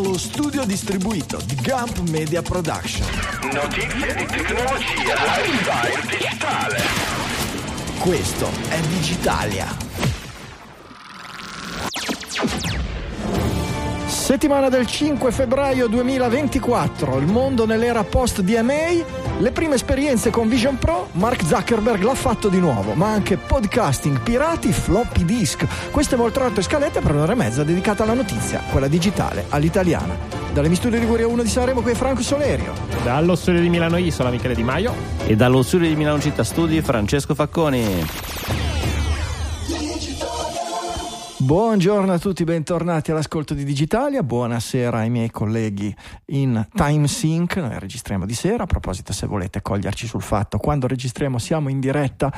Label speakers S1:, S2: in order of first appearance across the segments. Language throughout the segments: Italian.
S1: dallo studio distribuito di Gump Media Production.
S2: Notizie di tecnologia, lifestyle digitale.
S1: Questo è Digitalia. Settimana del 5 febbraio 2024, il mondo nell'era post DMA, le prime esperienze con Vision Pro, Mark Zuckerberg l'ha fatto di nuovo, ma anche podcasting, pirati, floppy disk. Questo è molto alto e scaletta per un'ora e mezza dedicata alla notizia, quella digitale, all'italiana. Dalle mi studio di Guria 1 di Sanremo qui è Franco Solerio.
S3: Dallo studio di Milano Isola Michele Di Maio.
S4: E dallo studio di Milano Città Studi Francesco Facconi.
S1: Buongiorno a tutti, bentornati all'ascolto di Digitalia. Buonasera ai miei colleghi in Time Sync. Noi registriamo di sera. A proposito, se volete coglierci sul fatto, quando registriamo siamo in diretta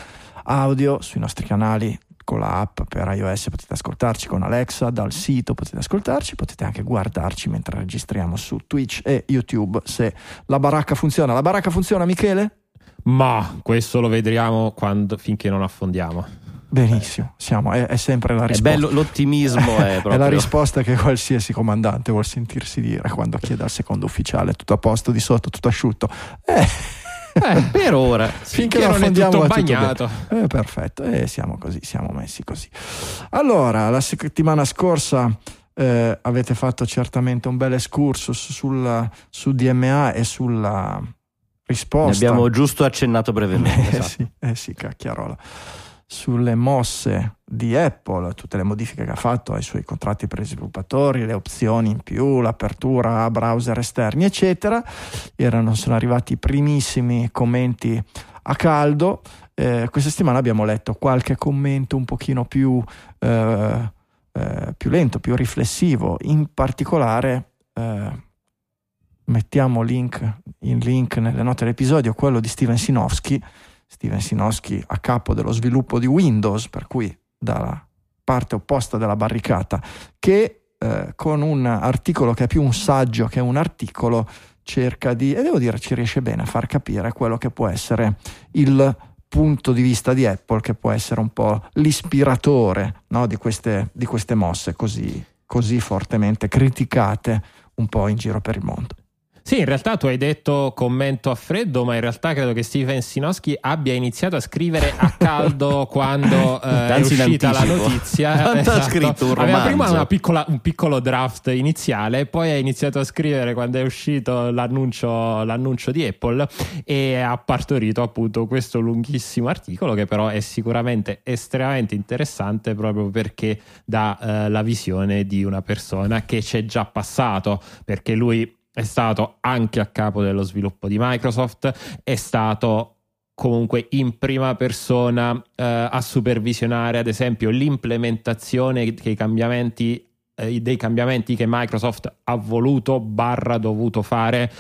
S1: audio sui nostri canali con la app per iOS potete ascoltarci con Alexa, dal sito potete ascoltarci, potete anche guardarci mentre registriamo su Twitch e YouTube se la baracca funziona. La baracca funziona, Michele?
S3: Ma questo lo vedremo quando, finché non affondiamo.
S1: Benissimo, siamo, è, è, sempre la risposta.
S4: È bello, l'ottimismo è proprio.
S1: è la risposta che qualsiasi comandante vuol sentirsi dire quando chiede al secondo ufficiale tutto a posto di sotto, tutto asciutto.
S3: Eh. Eh, per ora, finché, finché non è tutto bagnato.
S1: Tutto eh, perfetto, e eh, siamo così, siamo messi così. Allora, la settimana scorsa eh, avete fatto certamente un bel excursus sul, su DMA e sulla risposta.
S4: Ne abbiamo giusto accennato brevemente.
S1: eh, esatto. sì, eh sì, cacchiarola sulle mosse di Apple, tutte le modifiche che ha fatto ai suoi contratti per i sviluppatori, le opzioni in più, l'apertura a browser esterni, eccetera. Erano, sono arrivati i primissimi commenti a caldo. Eh, questa settimana abbiamo letto qualche commento un pochino più, eh, eh, più lento, più riflessivo. In particolare, eh, mettiamo link, in link nelle note dell'episodio, quello di Steven Sinofsky Steven Sinowski a capo dello sviluppo di Windows, per cui dalla parte opposta della barricata, che eh, con un articolo che è più un saggio che un articolo cerca di, e devo dire ci riesce bene a far capire quello che può essere il punto di vista di Apple, che può essere un po' l'ispiratore no, di, queste, di, queste, mosse così, così fortemente criticate un po' in giro per il mondo.
S3: Sì, in realtà tu hai detto commento a freddo, ma in realtà credo che Steven Sinowski abbia iniziato a scrivere a caldo quando eh, è uscita la notizia.
S4: Esatto. ha scritto un
S3: Aveva prima piccola, un piccolo draft iniziale, poi ha iniziato a scrivere quando è uscito l'annuncio, l'annuncio di Apple e ha partorito appunto questo lunghissimo articolo che però è sicuramente estremamente interessante proprio perché dà eh, la visione di una persona che c'è già passato, perché lui è stato anche a capo dello sviluppo di Microsoft, è stato comunque in prima persona eh, a supervisionare ad esempio l'implementazione dei cambiamenti, eh, dei cambiamenti che Microsoft ha voluto barra dovuto fare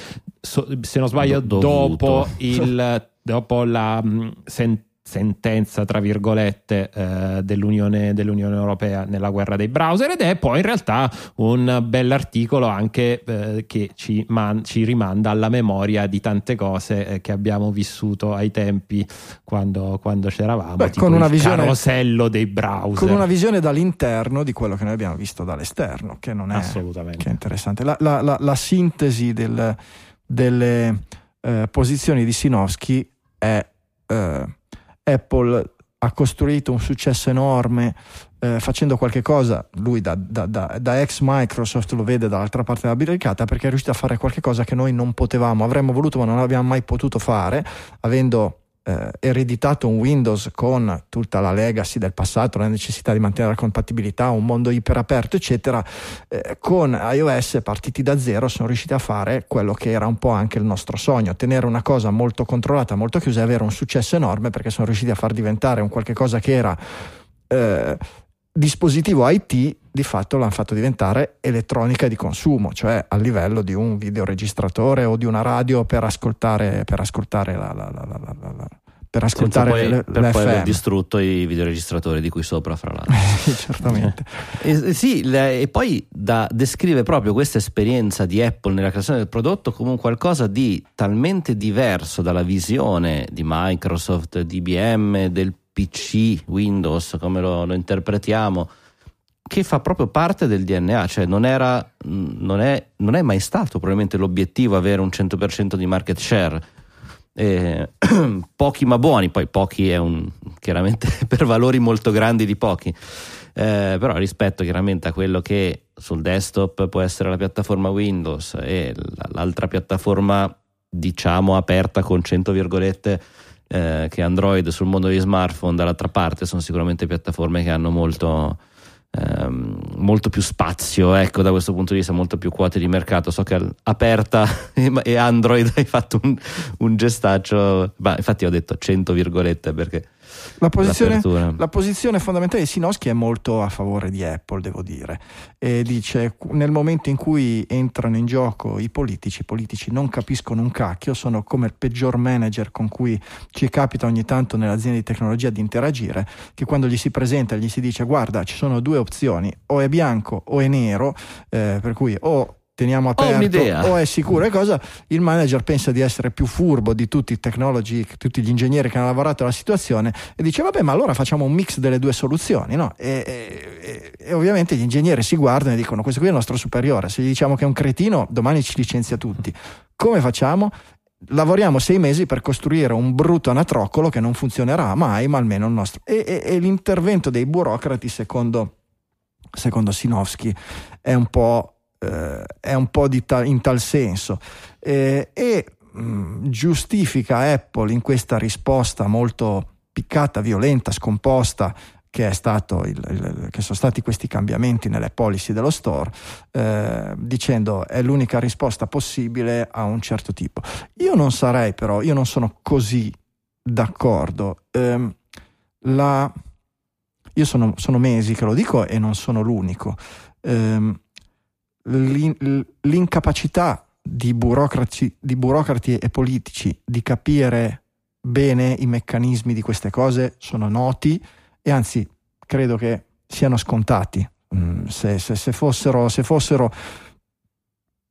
S3: so, se non sbaglio Do- dopo, il, dopo la mh, sentenza sentenza, tra virgolette, eh, dell'Unione, dell'Unione, Europea nella guerra dei browser ed è poi in realtà un bell'articolo anche eh, che ci, man- ci, rimanda alla memoria di tante cose eh, che abbiamo vissuto ai tempi quando, quando c'eravamo, Beh, con una visione, carosello dei browser.
S1: Con una visione dall'interno di quello che noi abbiamo visto dall'esterno, che non è, che è interessante. La, la, la, la sintesi del, delle eh, posizioni di Sinowski è eh, Apple ha costruito un successo enorme eh, facendo qualche cosa, lui da, da, da, da, ex Microsoft lo vede dall'altra parte della barricata perché è riuscito a fare qualche cosa che noi non potevamo, avremmo voluto ma non abbiamo mai potuto fare, avendo eh, ereditato un Windows con tutta la legacy del passato, la necessità di mantenere la compatibilità, un mondo iperaperto, eccetera, eh, con iOS partiti da zero sono riusciti a fare quello che era un po' anche il nostro sogno, tenere una cosa molto controllata, molto chiusa e avere un successo enorme perché sono riusciti a far diventare un qualche cosa che era eh, dispositivo IT di fatto l'hanno fatto diventare elettronica di consumo, cioè a livello di un videoregistratore o di una radio per ascoltare, per ascoltare la, la, la, la per ascoltare
S4: poi,
S1: le,
S4: per poi aver distrutto i videoregistratori di cui sopra fra l'altro.
S1: Certamente.
S4: E, sì, le, e poi da, descrive proprio questa esperienza di Apple nella creazione del prodotto come un qualcosa di talmente diverso dalla visione di Microsoft, di IBM, del PC, Windows come lo, lo interpretiamo che fa proprio parte del DNA, cioè non, era, non, è, non è mai stato probabilmente l'obiettivo avere un 100% di market share. Eh, pochi ma buoni, poi pochi è un chiaramente per valori molto grandi di pochi, eh, però rispetto chiaramente a quello che sul desktop può essere la piattaforma Windows e l'altra piattaforma diciamo aperta con 100 virgolette eh, che Android sul mondo degli smartphone dall'altra parte sono sicuramente piattaforme che hanno molto, ehm, molto più spazio ecco da questo punto di vista molto più quote di mercato. So che aperta e Android hai fatto un, un gestaccio ma infatti ho detto 100 virgolette perché
S1: la posizione, la posizione, fondamentale di Sinoschi è molto a favore di Apple, devo dire. E dice: nel momento in cui entrano in gioco i politici, i politici non capiscono un cacchio, sono come il peggior manager con cui ci capita ogni tanto nelle aziende di tecnologia di interagire, che quando gli si presenta gli si dice: Guarda, ci sono due opzioni, o è bianco o è nero, eh, per cui o teniamo aperto o è sicuro? E cosa? Il manager pensa di essere più furbo di tutti i tecnologi tutti gli ingegneri che hanno lavorato alla situazione e dice vabbè ma allora facciamo un mix delle due soluzioni no? e, e, e, ovviamente gli ingegneri si guardano e dicono questo qui è il nostro superiore se gli diciamo che è un cretino domani ci licenzia tutti. Come facciamo? lavoriamo sei mesi per costruire un brutto anatroccolo che non funzionerà mai ma almeno il nostro. E, e l'intervento dei burocrati secondo secondo Sinowski è un po' eh, è un po' ta- in tal senso eh, e mh, mm, giustifica Apple in questa risposta molto piccata, violenta, scomposta che, il, il, che, sono stati questi cambiamenti nelle policy dello store, eh, dicendo è l'unica risposta possibile a un certo tipo. Io non sarei però, io non sono così d'accordo. Eh, la, io sono, sono, mesi che lo dico e non sono l'unico. Eh, l'incapacità di burocrati, di burocrati e politici di capire bene i meccanismi di queste cose sono noti e anzi credo che siano scontati. Mm, se, se, se, fossero, se, fossero,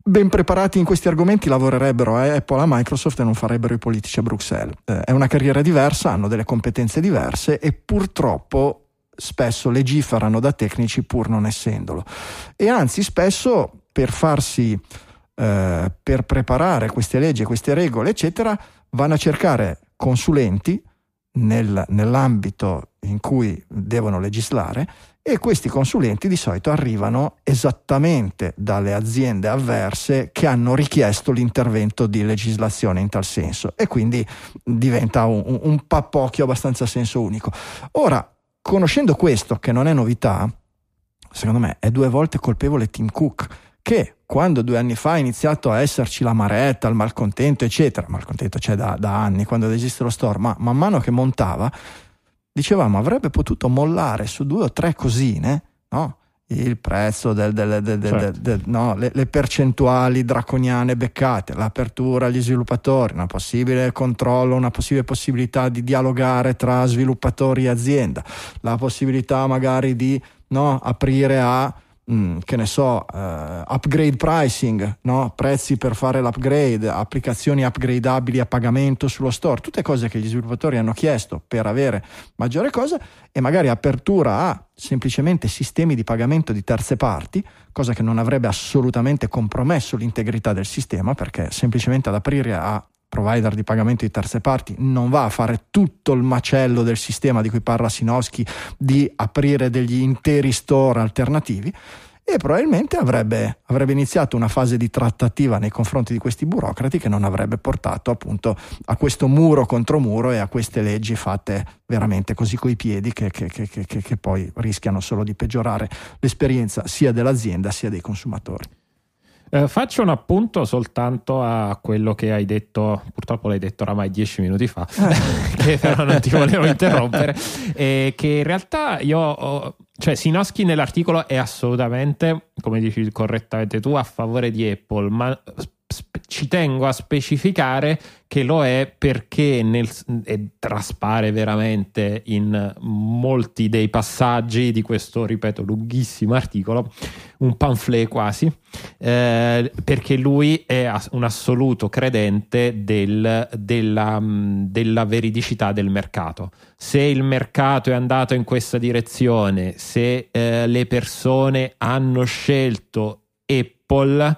S1: ben preparati in questi argomenti lavorerebbero a Apple, a Microsoft e non farebbero i politici a Bruxelles. Eh, è una carriera diversa, hanno delle competenze diverse e purtroppo spesso legiferano da tecnici pur non essendolo. E anzi, spesso per farsi, eh, per preparare queste leggi, queste regole, eccetera, vanno a cercare consulenti nel, nell'ambito in cui devono legislare e questi consulenti di solito arrivano esattamente dalle aziende avverse che hanno richiesto l'intervento di legislazione in tal senso e quindi diventa un, un pappocchio abbastanza senso unico. Ora, Conoscendo questo, che non è novità, secondo me è due volte colpevole Tim Cook, che quando due anni fa ha iniziato a esserci la maretta, il malcontento, eccetera, malcontento c'è da, da anni quando esiste lo store, ma man mano che montava, dicevamo avrebbe potuto mollare su due o tre cosine, no? Il prezzo, del, del, del, certo. no, le, le, percentuali draconiane beccate, l'apertura agli sviluppatori, un possibile controllo, una possibile possibilità di dialogare tra sviluppatori e azienda, la possibilità magari di no, aprire a Mm, che ne so, uh, upgrade pricing, no? prezzi per fare l'upgrade, applicazioni upgradeabili a pagamento sullo store, tutte cose che gli sviluppatori hanno chiesto per avere maggiore cosa e magari apertura a semplicemente sistemi di pagamento di terze parti, cosa che non avrebbe assolutamente compromesso l'integrità del sistema perché semplicemente ad aprire a provider di pagamento di terze parti non va a fare tutto il macello del sistema di cui parla Sinowski di aprire degli interi store alternativi e probabilmente avrebbe, avrebbe, iniziato una fase di trattativa nei confronti di questi burocrati che non avrebbe portato appunto a questo muro contro muro e a queste leggi fatte veramente così coi piedi che, che, che, che poi rischiano solo di peggiorare l'esperienza sia dell'azienda sia dei consumatori.
S3: Eh, faccio un appunto soltanto a quello che hai detto, purtroppo l'hai detto oramai dieci minuti fa, che però non ti volevo interrompere, e che in realtà io, ho, cioè Sinoschi nell'articolo è assolutamente, come dici correttamente tu, a favore di Apple, ma ci tengo a specificare che lo è perché nel, traspare veramente in molti dei passaggi di questo, ripeto, lunghissimo articolo, un pamphlet quasi, eh, perché lui è un assoluto credente del, della, della veridicità del mercato. Se il mercato è andato in questa direzione, se eh, le persone hanno scelto Apple,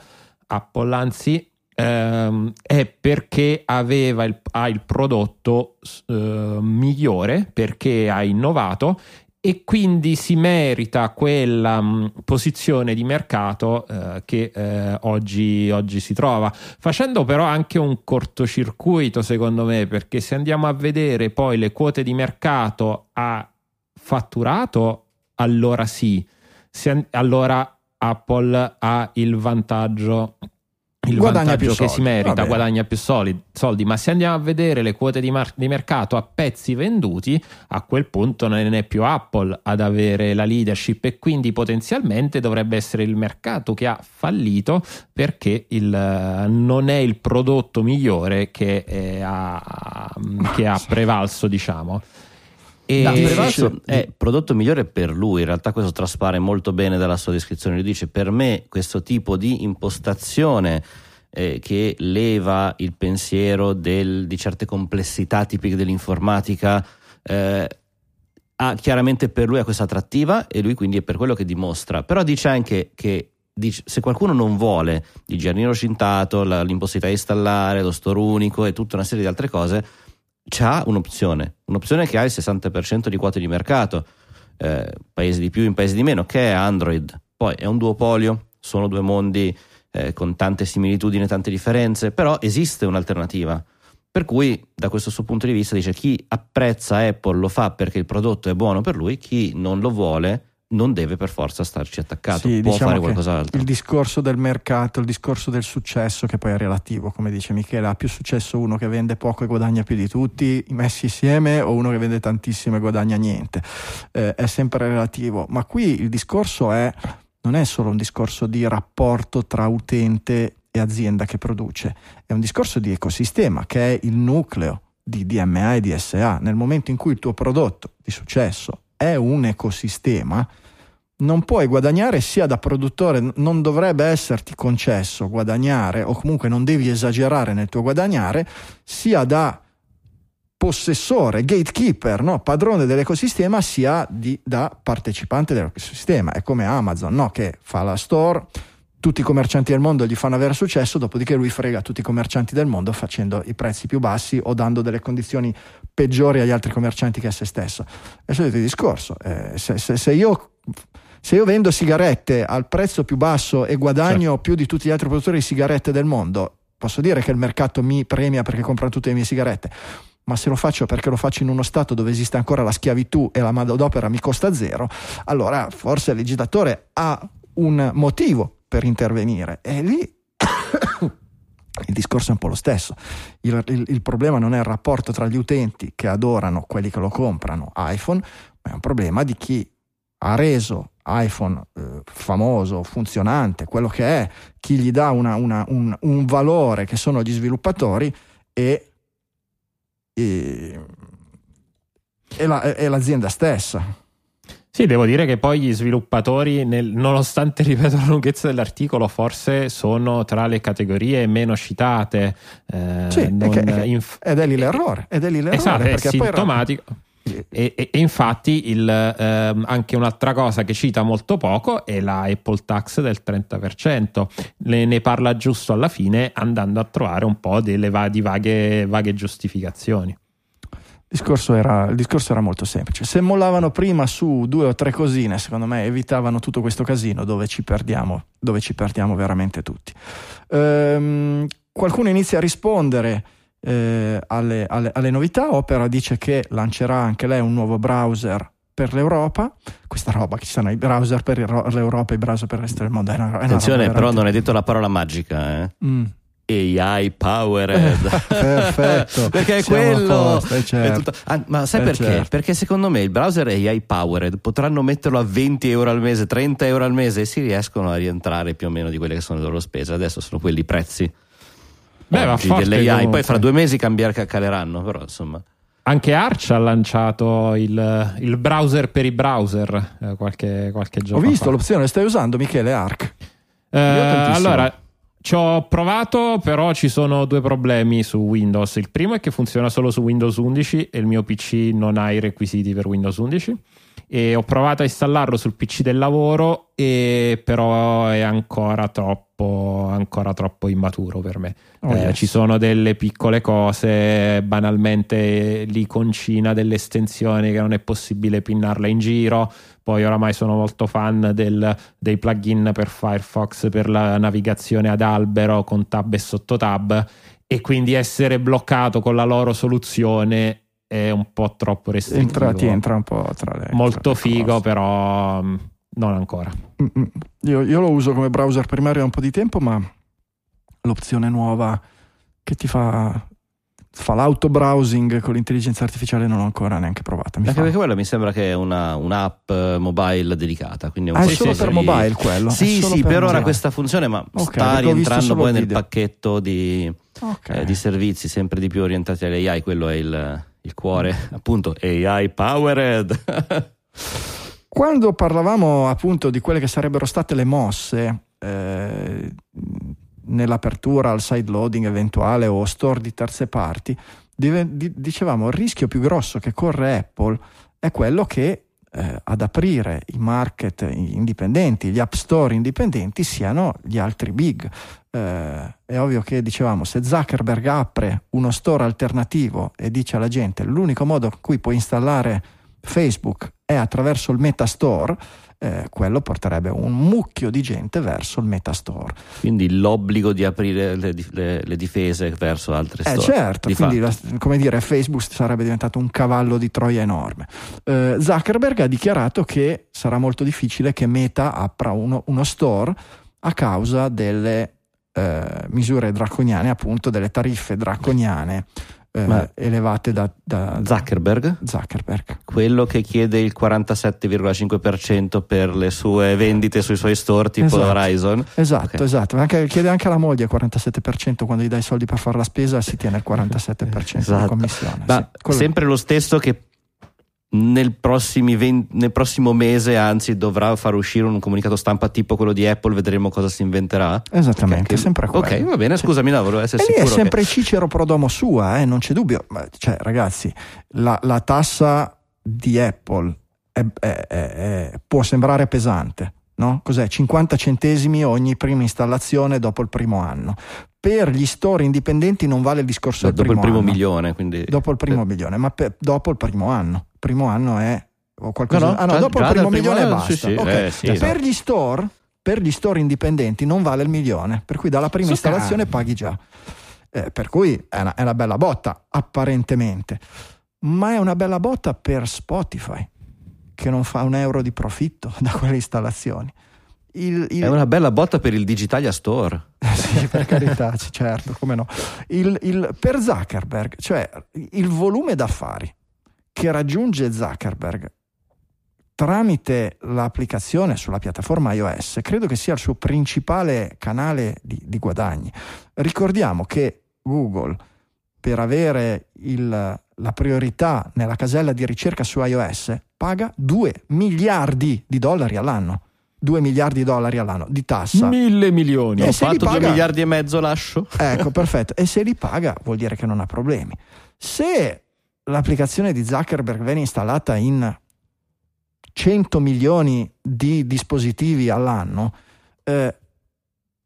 S3: Apple anzi ehm, è perché aveva il, ha il prodotto eh, migliore, perché ha innovato e quindi si merita quella mh, posizione di mercato eh, che eh, oggi, oggi, si trova, facendo però anche un cortocircuito secondo me, perché se andiamo a vedere poi le quote di mercato a fatturato, allora sì, se, allora Apple ha il vantaggio il guadagna più che soldi. si merita, guadagna più soldi, soldi, ma se andiamo a vedere le quote di, mar- di, mercato a pezzi venduti, a quel punto non è più Apple ad avere la leadership e quindi potenzialmente dovrebbe essere il mercato che ha fallito perché il, non è il prodotto migliore che, è, ha, che ha prevalso, diciamo.
S4: E prevalso è prodotto migliore per lui, in realtà questo traspare molto bene dalla sua descrizione, lui dice per me questo tipo di impostazione eh, che leva il pensiero del, di certe complessità tipiche dell'informatica eh, ha chiaramente per lui ha questa attrattiva e lui quindi è per quello che dimostra, però dice anche che Dice, se qualcuno non vuole il giardino cintato, l'impossibilità di installare, lo store unico e tutta una serie di altre cose, c'ha un'opzione, un'opzione che ha il 60% di quote di mercato, eh, paesi di più in paesi di meno, che è Android. Poi è un duopolio, sono due mondi eh, con tante similitudini e tante differenze, però esiste un'alternativa. Per cui, da questo suo punto di vista, dice chi apprezza Apple lo fa perché il prodotto è buono per lui, chi non lo vuole non deve per forza starci attaccato, sì, può diciamo fare qualcos'altro.
S1: Il discorso del mercato, il discorso del successo, che poi è relativo, come dice Michele, ha più successo uno che vende poco e guadagna più di tutti, messi insieme, o uno che vende tantissimo e guadagna niente. Eh, è sempre relativo, ma qui il discorso è, non è solo un discorso di rapporto tra utente e azienda che produce, è un discorso di ecosistema che è il nucleo di DMA e DSA. Nel momento in cui il tuo prodotto di successo è un ecosistema, non puoi guadagnare sia da produttore, non dovrebbe esserti concesso guadagnare o comunque non devi esagerare nel tuo guadagnare, sia da possessore, gatekeeper, no? padrone dell'ecosistema, sia di, da partecipante dell'ecosistema. È come Amazon no? che fa la store, tutti i commercianti del mondo gli fanno avere successo, dopodiché lui frega tutti i commercianti del mondo facendo i prezzi più bassi o dando delle condizioni peggiori agli altri commercianti che a se stesso. È il solito discorso. Eh, se, se, se io se io vendo sigarette al prezzo più basso e guadagno certo. più di tutti gli altri produttori di sigarette del mondo, posso dire che il mercato mi premia perché comprano tutte le mie sigarette. Ma se lo faccio perché lo faccio in uno stato dove esiste ancora la schiavitù e la manodopera mi costa zero, allora forse il legislatore ha un motivo per intervenire. E lì il discorso è un po' lo stesso. Il, il, il, problema non è il rapporto tra gli utenti che adorano quelli che lo comprano iPhone, ma è un problema di chi ha reso iPhone eh, famoso, funzionante, quello che è, chi gli dà una, una, un, un, valore che sono gli sviluppatori e, e, e, la, e l'azienda stessa.
S3: Sì, devo dire che poi gli sviluppatori, nel, nonostante ripeto la lunghezza dell'articolo, forse sono tra le categorie meno citate.
S1: Eh, sì, non, è che, inf- ed è lì l'errore. Ed è lì l'errore
S3: esatto, è sintomatico. Poi e, e, e, infatti il, ehm, anche un'altra cosa che cita molto poco è la Apple Tax del 30%, ne, ne parla giusto alla fine andando a trovare un po' delle va- di vaghe, vaghe giustificazioni.
S1: Il discorso, era, il discorso, era, molto semplice. Se mollavano prima su due o tre cosine, secondo me evitavano tutto questo casino dove ci perdiamo, dove ci perdiamo veramente tutti. Ehm, qualcuno inizia a rispondere eh, alle, alle, alle, novità. Opera dice che lancerà anche lei un nuovo browser per l'Europa. Questa roba che ci sono i browser per l'Europa e i browser per il resto del mondo. È una,
S4: è Attenzione, però non hai detto la parola magica. Eh? Mm. AI powered
S1: perfetto
S4: perché è quello posto, è certo. è tutto... ah, ma sai è perché? Certo. perché secondo me il browser AI powered potranno metterlo a 20 euro al mese 30 euro al mese e si riescono a rientrare più o meno di quelle che sono le loro spese adesso sono quelli i prezzi Beh, oggi dell'AI. Comunque. Poi fra due mesi cambiare, caleranno, però insomma.
S3: Anche Arch ha lanciato il, il browser per i browser eh, qualche, qualche giorno
S1: Ho visto
S3: fa.
S1: l'opzione, stai usando Michele Arch?
S3: Eh, allora, ci ho provato, però ci sono due problemi su Windows. Il primo è che funziona solo su Windows 11 e il mio PC non ha i requisiti per Windows 11 e ho provato a installarlo sul PC del lavoro e però è ancora troppo, ancora troppo immaturo per me. Oh, eh, yes. ci sono delle piccole cose banalmente l'iconcina delle estensioni che non è possibile pinnarla in giro. Poi oramai sono molto fan del, dei plugin per Firefox per la navigazione ad albero con tab e sottotab. E quindi essere bloccato con la loro soluzione è un po' troppo restrittivo.
S1: Entra, ti entra un po' tra le
S3: Molto
S1: tra le
S3: figo, cose. però mm, non ancora.
S1: Io, io, lo uso come browser primario da un po' di tempo, ma l'opzione nuova che ti fa, fa l'auto browsing con l'intelligenza artificiale non ho ancora neanche provata.
S4: Mi
S1: Anche
S4: fa... perché quella mi sembra che è una, un'app mobile dedicata. Quindi
S1: è, ah, è solo per mobile quello?
S4: Sì, sì, per, per ora questa funzione, ma okay, sta rientrando poi nel pacchetto di, okay. eh, di servizi sempre di più orientati all'AI. Quello è il il cuore, appunto AI powered.
S1: Quando parlavamo appunto di quelle che sarebbero state le mosse eh, nell'apertura al side loading eventuale o store di terze parti, dicevamo il rischio più grosso che corre Apple è quello che eh, ad aprire i market indipendenti, gli app store indipendenti siano gli altri big. Eh, è ovvio che dicevamo se Zuckerberg apre uno store alternativo e dice alla gente l'unico modo in cui puoi installare Facebook è attraverso il Metastore, eh, quello porterebbe un mucchio di gente verso il Metastore.
S4: Quindi l'obbligo di aprire le, le, le difese verso altre
S1: eh,
S4: store.
S1: Certo, quindi la, come dire, Facebook sarebbe diventato un cavallo di Troia enorme. Eh, Zuckerberg ha dichiarato che sarà molto difficile che Meta apra uno, uno store a causa delle eh, misure draconiane, appunto delle tariffe draconiane eh, elevate da, da,
S4: Zuckerberg?
S1: Zuckerberg.
S4: Quello che chiede il 47,5% per le sue vendite sui suoi store tipo
S1: esatto.
S4: Horizon.
S1: Esatto, okay. esatto. Anche, chiede anche alla moglie il 47% quando gli dai soldi per fare la spesa si tiene il 47% esatto. di commissione.
S4: Ma sì, sempre lo stesso che nel, 20, nel, prossimo mese, anzi, dovrà far uscire un comunicato stampa tipo quello di Apple, vedremo cosa si inventerà.
S1: Esattamente, okay, sempre quello.
S4: Ok, va bene, scusami, no, volevo essere
S1: e
S4: sicuro.
S1: Lì è sempre che... Cicero Prodomo sua, eh, non c'è dubbio. Cioè, ragazzi, la, la tassa di Apple è, è, è, può sembrare pesante, no? Cos'è? 50 centesimi ogni prima installazione dopo il primo anno. Per gli store indipendenti non vale il discorso
S4: del
S1: dopo
S4: primo
S1: il primo
S4: anno. milione. Quindi...
S1: Dopo il primo per... milione, ma per, dopo il primo anno primo anno è o qualcosa
S4: no, no,
S1: ah, no, dopo il primo milione
S4: anno,
S1: basta.
S4: Sì, sì, okay. eh, sì,
S1: per gli store per gli store indipendenti non vale il milione, per cui dalla prima so installazione caro. paghi già. Eh, per cui è una, è una bella botta, apparentemente, ma è una bella botta per Spotify, che non fa un euro di profitto da quelle installazioni.
S4: Il, il... È una bella botta per il Digitalia Store.
S1: sì, per carità, certo, come no. Il, per Zuckerberg, cioè il volume d'affari che raggiunge Zuckerberg tramite l'applicazione sulla piattaforma iOS credo che sia il suo principale canale di, di guadagni. Ricordiamo che Google, per avere il, la priorità nella casella di ricerca su iOS, paga 2 miliardi di dollari all'anno. 2 miliardi di dollari all'anno di tassa.
S3: Mille milioni.
S4: E Ho fatto 2 miliardi e mezzo lascio.
S1: Ecco, perfetto. E se li paga vuol dire che non ha problemi. Se l'applicazione di Zuckerberg viene installata in 100 milioni di dispositivi all'anno, eh,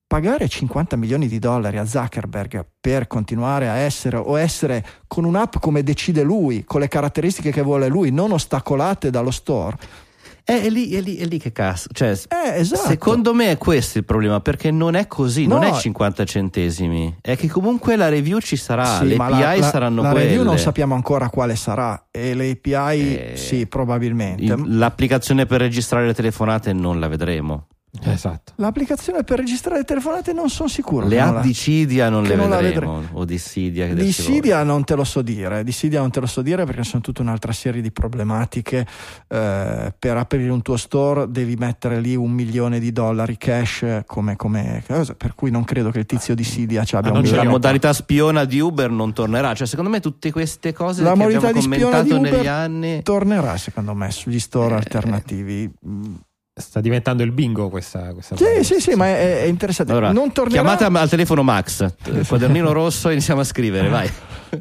S1: pagare 50 milioni di dollari a Zuckerberg per continuare a essere o essere con un'app come decide lui, con le caratteristiche che vuole lui, non ostacolate dallo store,
S4: è, è, lì, è, lì, è lì che cazzo. Cioè,
S1: eh, esatto.
S4: Secondo me è questo il problema, perché non è così, no, non è 50 centesimi. È che comunque la review ci sarà, sì, le API la, saranno
S1: la,
S4: quelle.
S1: La review non sappiamo ancora quale sarà e le API eh, sì, probabilmente.
S4: L'applicazione per registrare le telefonate non la vedremo.
S3: Esatto.
S1: L'applicazione per registrare le telefonate non sono sicuro.
S4: Le app di Cydia non le non vedremo, o di Cydia.
S1: Di Cydia non te lo so dire, di Cydia non te lo so dire perché sono tutta un'altra serie di problematiche. Eh, per aprire un tuo store devi mettere lì un milione di dollari cash come, come per cui non credo che il tizio di Cydia ci abbia ah, un
S4: La modalità spiona di Uber non tornerà, cioè secondo me tutte queste cose
S1: la
S4: che abbiamo commentato
S1: negli
S4: anni
S1: tornerà secondo me sugli store eh, alternativi
S3: sta diventando il bingo questa, questa
S1: sì, sì, sì, sì, ma è, è interessante.
S4: Allora,
S1: non tornerà...
S4: Chiamate al telefono Max, quadernino rosso, iniziamo a scrivere, vai.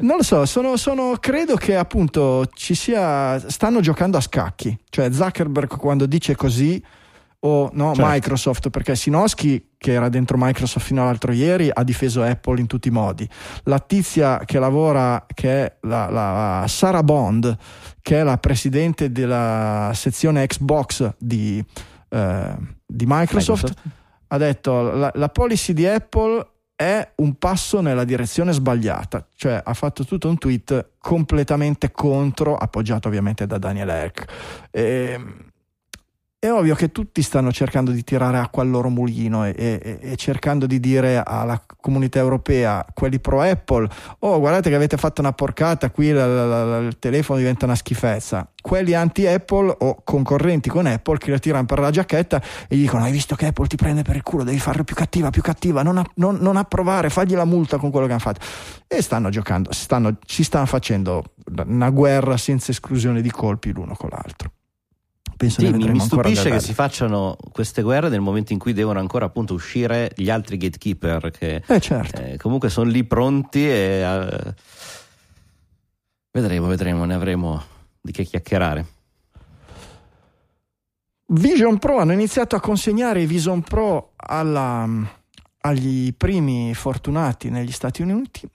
S1: Non lo so, sono, sono, credo che appunto ci sia. Stanno giocando a scacchi. Cioè, Zuckerberg quando dice così, o no, certo. Microsoft, perché Sinoschi, che era dentro Microsoft fino all'altro ieri, ha difeso Apple in tutti i modi. La tizia che lavora, che è la, la Sarah Bond, che è la presidente della sezione Xbox di, eh, di Microsoft, Microsoft, ha detto la, la policy di Apple è un passo nella direzione sbagliata, cioè ha fatto tutto un tweet completamente contro, appoggiato ovviamente da Daniel Eck. E, ehm, è ovvio che tutti stanno cercando di tirare acqua al loro mulino e, e, e, cercando di dire alla comunità europea, quelli pro Apple, oh guardate che avete fatto una porcata, qui la, la, la, il telefono diventa una schifezza. Quelli anti Apple o concorrenti con Apple che la tirano per la giacchetta e gli dicono hai visto che Apple ti prende per il culo, devi farla più cattiva, più cattiva, non, non, non approvare, fagli la multa con quello che hanno fatto. E stanno giocando, stanno, ci stanno facendo una guerra senza esclusione di colpi l'uno con l'altro
S4: penso sì, mi, mi stupisce che si facciano queste guerre nel momento in cui devono ancora appunto uscire gli altri gatekeeper che
S1: eh, certo.
S4: eh, comunque sono lì pronti e uh, vedremo, vedremo, ne avremo di che chiacchierare.
S1: Vision Pro hanno iniziato a consegnare i Vision Pro alla, agli primi fortunati negli Stati Uniti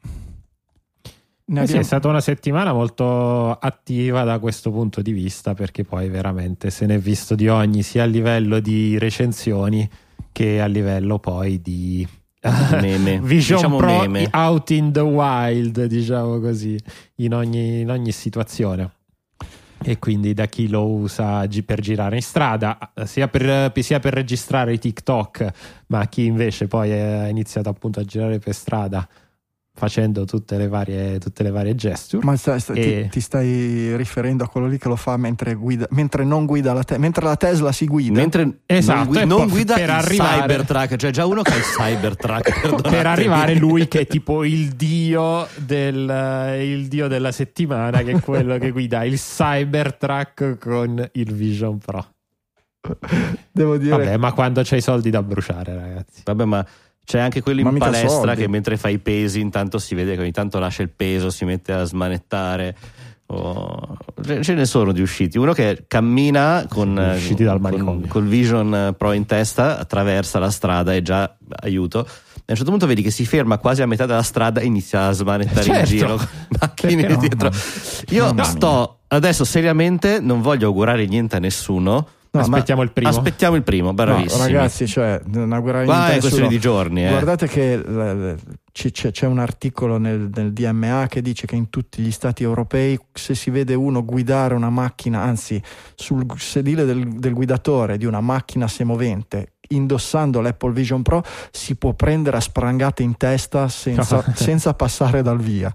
S3: eh sì, è stata una settimana molto attiva da questo punto di vista perché poi veramente se ne è visto di ogni sia a livello di recensioni che a livello poi di
S4: meme.
S3: Vision diciamo Pro meme. out in the wild, diciamo così, in ogni, in ogni situazione e quindi da chi lo usa per girare in strada, sia per, sia per registrare i TikTok, ma chi invece poi ha iniziato appunto a girare per strada facendo tutte le varie, tutte le varie gesture.
S1: Ma sta, sta, e... ti, ti, stai riferendo a quello lì che lo fa mentre, guida, mentre non guida la Tesla, mentre la Tesla si guida.
S4: Mentre esatto, non, non guida per il arrivare... Cybertruck, cioè già uno che ha il Cybertruck.
S3: per arrivare lui che è tipo il dio, del, il dio della settimana, che è quello che guida il Cybertruck con il Vision Pro.
S1: Devo dire...
S3: Vabbè, ma quando c'hai soldi da bruciare, ragazzi.
S4: Vabbè, ma c'è anche quello in palestra soldi. che mentre fa i pesi intanto si vede che ogni tanto lascia il peso, si mette a smanettare. Oh, ce ne sono di usciti. Uno che cammina con,
S3: dal
S4: con, col Vision Pro in testa, attraversa la strada e già aiuto. E a un certo punto vedi che si ferma quasi a metà della strada e inizia a smanettare certo. in giro. Macchine no, dietro. Io no, sto adesso seriamente, non voglio augurare niente a nessuno
S3: No, aspettiamo il primo.
S4: Aspettiamo il primo, bravissimo.
S1: No, ragazzi, cioè, inaugurare
S4: Qua è questione di giorni. Eh.
S1: Guardate che c'è, c'è, un articolo nel, nel, DMA che dice che in tutti gli stati europei se si vede uno guidare una macchina, anzi sul sedile del, del guidatore di una macchina semovente indossando l'Apple Vision Pro si può prendere a sprangate in testa senza, senza passare dal via.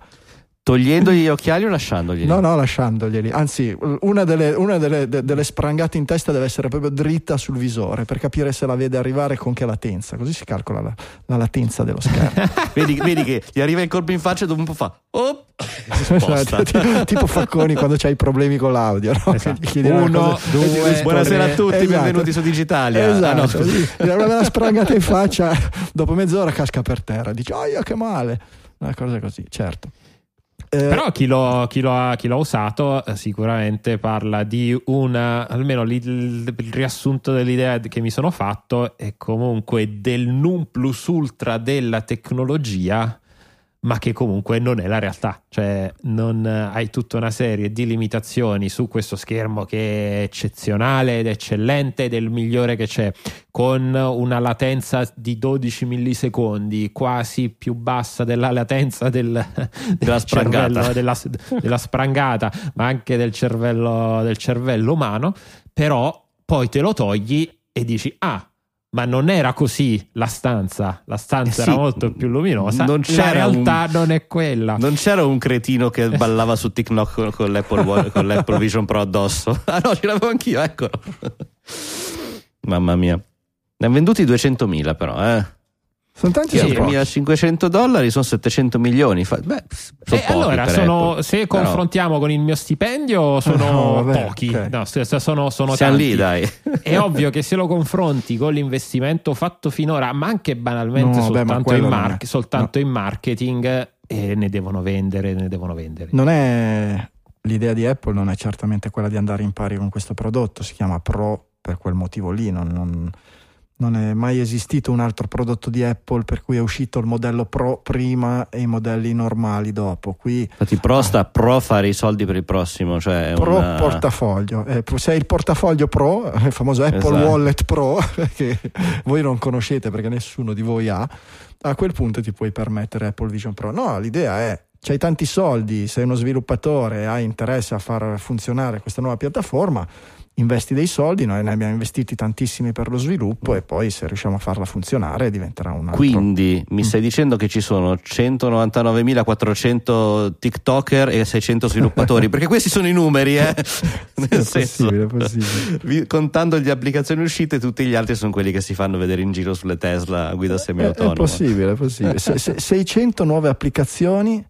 S4: Togliendogli gli occhiali o lasciandoglieli?
S1: No, no, lasciandoglieli. Anzi, una, delle, una delle, de, delle, sprangate in testa deve essere proprio dritta sul visore per capire se la vede arrivare con che latenza. Così si calcola la, la latenza dello schermo.
S4: vedi, vedi, che gli arriva il colpo in faccia e dopo un po' fa. Oh!
S1: tipo, tipo Facconi quando c'hai problemi con l'audio. No?
S3: Esatto. Uno, cosa, due,
S4: buonasera a tutti, esatto. benvenuti su Digitalia.
S1: Esatto. Ah, no, una sprangata in faccia, dopo mezz'ora casca per terra. Dice, oh, che male. Una cosa così, certo.
S3: Eh, Però chi lo, chi, lo ha, chi lo, ha, usato eh, sicuramente parla di una, almeno il, riassunto dell'idea che mi sono fatto è comunque del non plus ultra della tecnologia ma che comunque non è la realtà, cioè non hai tutta una serie di limitazioni su questo schermo che è eccezionale ed eccellente ed è il migliore che c'è, con una latenza di 12 millisecondi, quasi più bassa della latenza del,
S4: della, sprangata.
S3: Della, della, sprangata, ma anche del cervello, del cervello umano, però poi te lo togli e dici ah ma non era così la stanza, la stanza sì, era molto più luminosa, non la realtà un, non è quella.
S4: Non c'era un cretino che ballava su TikTok con, con, l'Apple, con l'Apple Vision Pro addosso. Ah no, ce l'avevo anch'io, eccolo. Mamma mia. Ne ha venduti 200.000 però, eh.
S1: Sono tanti
S4: sì, 1500 dollari sono 700 milioni. Beh,
S3: sono eh, allora, sono, se Però... confrontiamo con il mio stipendio, sono no, vabbè, pochi. Okay. No, sono, sono
S4: Siamo lì, dai.
S3: È ovvio che se lo confronti con l'investimento fatto finora, ma anche banalmente no, soltanto, beh, in, mar- soltanto in, marketing, eh, ne devono vendere, ne devono vendere.
S1: Non è l'idea di Apple, non è certamente quella di andare in pari con questo prodotto. Si chiama Pro per quel motivo lì. non, non non è mai esistito un altro prodotto di Apple per cui è uscito il modello Pro prima e i modelli normali dopo. Qui,
S4: Infatti Pro sta Pro fare i soldi per il prossimo, cioè
S1: Pro una... portafoglio. Eh, se hai il portafoglio Pro, il famoso Apple esatto. Wallet Pro, che voi non conoscete perché nessuno di voi ha, a quel punto ti puoi permettere Apple Vision Pro. No, l'idea è c'hai tanti soldi, sei uno sviluppatore, hai interesse a far funzionare questa nuova piattaforma, investi dei soldi, noi ne abbiamo investiti tantissimi per lo sviluppo e poi se riusciamo a farla funzionare diventerà un altro.
S4: Quindi mi stai mm. dicendo che ci sono 199.400 TikToker e 600 sviluppatori, perché questi sono i numeri, eh?
S1: Nel è senso, possibile, possibile.
S4: contando le applicazioni uscite, tutti gli altri sono quelli che si fanno vedere in giro sulle Tesla a guida semi-autonoma.
S1: È, è possibile, è possibile. Se, se, 600 nuove applicazioni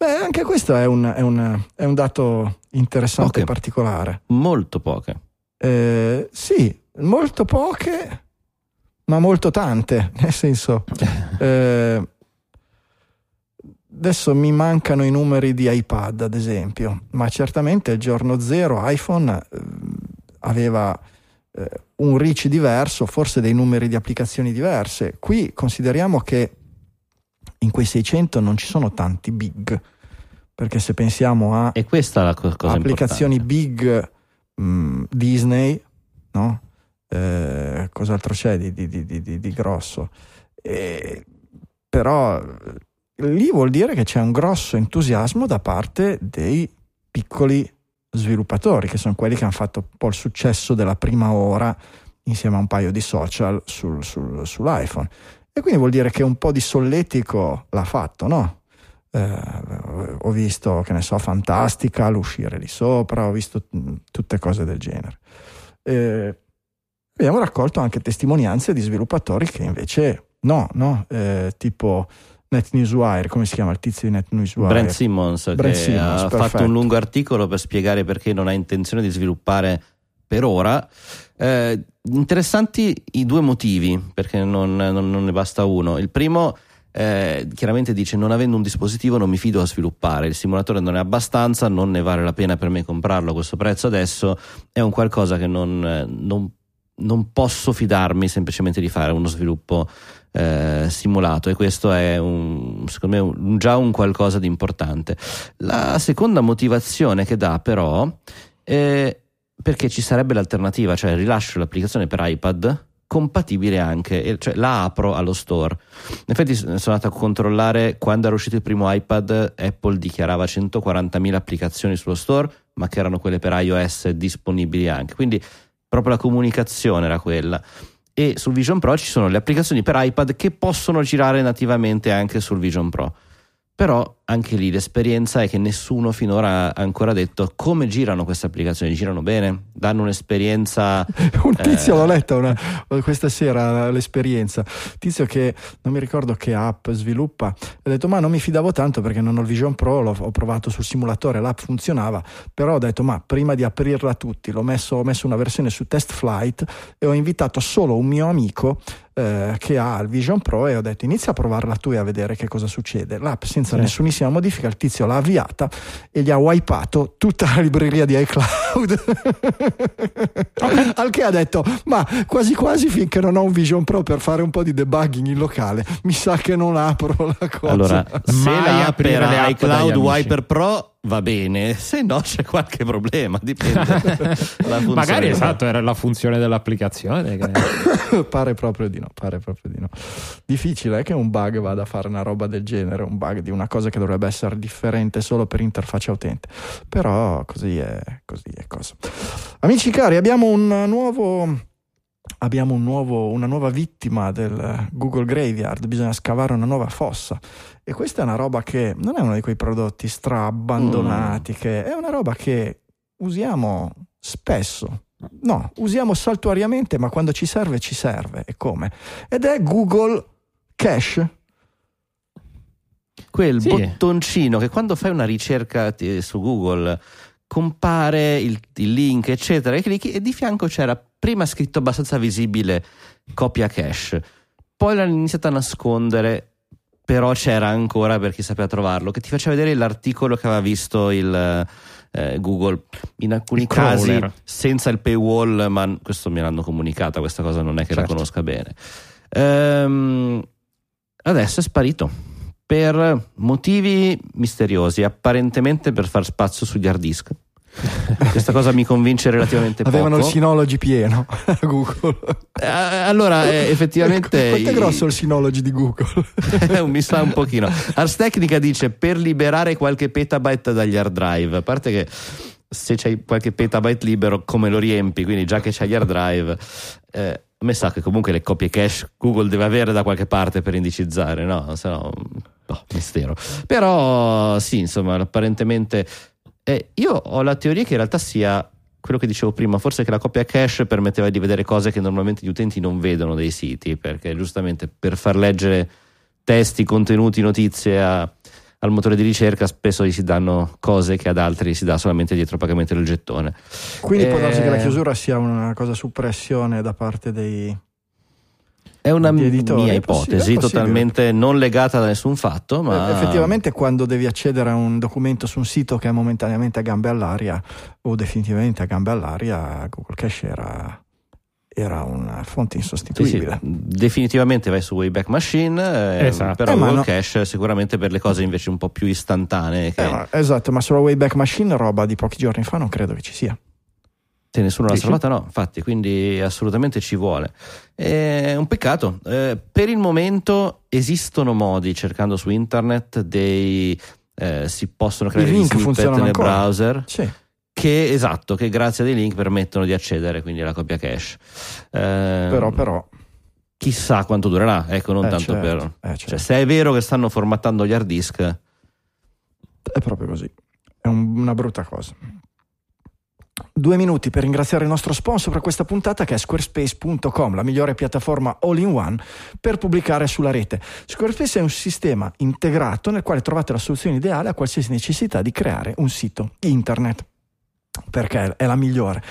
S1: Beh, anche questo è un, è un, è un dato interessante e particolare.
S4: Molto poche.
S1: Eh, sì, molto poche, ma molto tante, nel senso... Eh, adesso mi mancano i numeri di iPad, ad esempio, ma certamente il giorno zero iPhone eh, aveva eh, un reach diverso, forse dei numeri di applicazioni diverse. Qui consideriamo che in quei 600 non ci sono tanti big, perché se pensiamo a
S4: e questa è la cosa
S1: applicazioni
S4: importante.
S1: big mh, mm, Disney, no? Eh, cos'altro c'è di, di, di, di grosso? Eh, però lì vuol dire che c'è un grosso entusiasmo da parte dei piccoli sviluppatori, che sono quelli che hanno fatto un po' il successo della prima ora insieme a un paio di social sul, sul, sull'iPhone. E quindi vuol dire che un po' di solletico l'ha fatto, no? Eh, ho visto, che ne so, Fantastica, l'uscire di sopra, ho visto mm, tutte cose del genere. Eh, abbiamo raccolto anche testimonianze di sviluppatori che invece no, no, eh, tipo NetNewsWire, come si chiama il tizio di NetNewsWire?
S4: Brent Simmons, Brent che Simmons, ha perfetto. fatto un lungo articolo per spiegare perché non ha intenzione di sviluppare per ora. Eh, interessanti i due motivi, perché non, non, non ne basta uno. Il primo eh, chiaramente dice non avendo un dispositivo non mi fido a sviluppare, il simulatore non è abbastanza, non ne vale la pena per me comprarlo a questo prezzo adesso, è un qualcosa che non, non, non posso fidarmi semplicemente di fare uno sviluppo eh, simulato e questo è un, secondo me un, già un qualcosa di importante. La seconda motivazione che dà però è perché ci sarebbe l'alternativa, cioè rilascio l'applicazione per iPad compatibile anche, cioè la apro allo store. In effetti sono andato a controllare quando era uscito il primo iPad, Apple dichiarava 140.000 applicazioni sullo store, ma che erano quelle per iOS disponibili anche. Quindi proprio la comunicazione era quella. E sul Vision Pro ci sono le applicazioni per iPad che possono girare nativamente anche sul Vision Pro. Però anche lì l'esperienza è che nessuno finora ha ancora detto come girano queste applicazioni, girano bene, danno un'esperienza.
S1: Un tizio eh... l'ho letta una, questa sera l'esperienza, tizio che non mi ricordo che app sviluppa, ha detto ma non mi fidavo tanto perché non ho il Vision Pro, l'ho, ho provato sul simulatore, l'app funzionava, però ho detto ma prima di aprirla a tutti messo, ho messo una versione su test flight e ho invitato solo un mio amico eh, che ha il Vision Pro e ho detto inizia a provarla tu e a vedere che cosa succede. L'app senza sì. Nessunissima modifica, il tizio l'ha avviata e gli ha wipato tutta la libreria di iCloud. okay. Al che ha detto ma quasi quasi finché non ho un Vision Pro per fare un po' di debugging in locale, mi sa che non apro la cosa.
S4: Allora, se la per iCloud Wiper Pro va bene, se no c'è qualche problema, dipende.
S3: Magari esatto, era la funzione dell'applicazione.
S1: Che... pare proprio di no, pare proprio di no. Difficile è che un bug vada a fare una roba del genere, un bug di una cosa che dovrebbe essere differente solo per interfaccia utente. Però così è, così è cosa. Amici cari, abbiamo un nuovo abbiamo un nuovo, una nuova vittima del Google Graveyard, bisogna scavare una nuova fossa. E questa è una roba che non è uno di quei prodotti stra-abbandonati, mm. che è una roba che usiamo spesso. No, usiamo saltuariamente, ma quando ci serve, ci serve. E come? Ed è Google Cache.
S4: Quel sì. bottoncino che quando fai una ricerca su Google compare il, il link, eccetera, e clicchi, e di fianco c'era prima scritto abbastanza visibile copia cache, poi l'hanno iniziato a nascondere, però c'era ancora per chi sapeva trovarlo, che ti faceva vedere l'articolo che aveva visto il eh, Google, in alcuni il casi crawler. senza il paywall, ma questo me l'hanno comunicata, questa cosa non è che certo. la conosca bene. Ehm, adesso è sparito per motivi misteriosi, apparentemente per far spazio sugli hard disk. Questa cosa mi convince relativamente
S1: Avevano
S4: poco.
S1: il Synology pieno a Google.
S4: Eh, allora, eh, effettivamente.
S1: Quanto è grosso il Synology di Google?
S4: mi sa un pochino. Ars Technica dice per liberare qualche petabyte dagli hard drive. A parte che se c'hai qualche petabyte libero, come lo riempi? Quindi, già che c'hai gli hard drive. Eh, a me sa che comunque le copie cache Google deve avere da qualche parte per indicizzare, no? Se no boh, mistero. Però sì, insomma, apparentemente eh, io ho la teoria che in realtà sia quello che dicevo prima, forse che la copia cache permetteva di vedere cose che normalmente gli utenti non vedono dei siti, perché giustamente per far leggere testi, contenuti, notizie a, al motore di ricerca spesso gli si danno cose che ad altri si dà solamente dietro pagamento del gettone.
S1: Quindi eh, può darsi che la chiusura sia una cosa su pressione da parte dei,
S4: è una mia ipotesi, totalmente non legata da nessun fatto, ma...
S1: Eh, effettivamente quando devi accedere a un documento su un sito che è momentaneamente a gambe all'aria o definitivamente a gambe all'aria, Google Cache era, era una fonte insostituibile.
S4: Sì, sì. Definitivamente vai su Wayback Machine, eh, esatto. però eh, Google no. Cache sicuramente per le cose invece un po' più istantanee. Che...
S1: Eh, esatto, ma sulla Wayback Machine roba di pochi giorni fa non credo che ci sia.
S4: Se nessuno l'ha salvata, no, infatti, quindi assolutamente ci vuole. È un peccato. Eh, per il momento esistono modi, cercando su internet, dei, eh, si possono creare dei snippet nel ancora. browser.
S1: Sì.
S4: Che esatto, che grazie a dei link permettono di accedere quindi alla copia cache.
S1: Eh, però, però.
S4: Chissà quanto durerà, ecco, non
S1: eh,
S4: tanto
S1: certo,
S4: per.
S1: Eh, certo.
S4: Cioè, se è vero che stanno formattando gli hard disk.
S1: È proprio così. È un, una brutta cosa. Due minuti per ringraziare il nostro sponsor per questa puntata che è squarespace.com, la migliore piattaforma all-in-one per pubblicare sulla rete. Squarespace è un sistema integrato nel quale trovate la soluzione ideale a qualsiasi necessità di creare un sito internet perché è la migliore.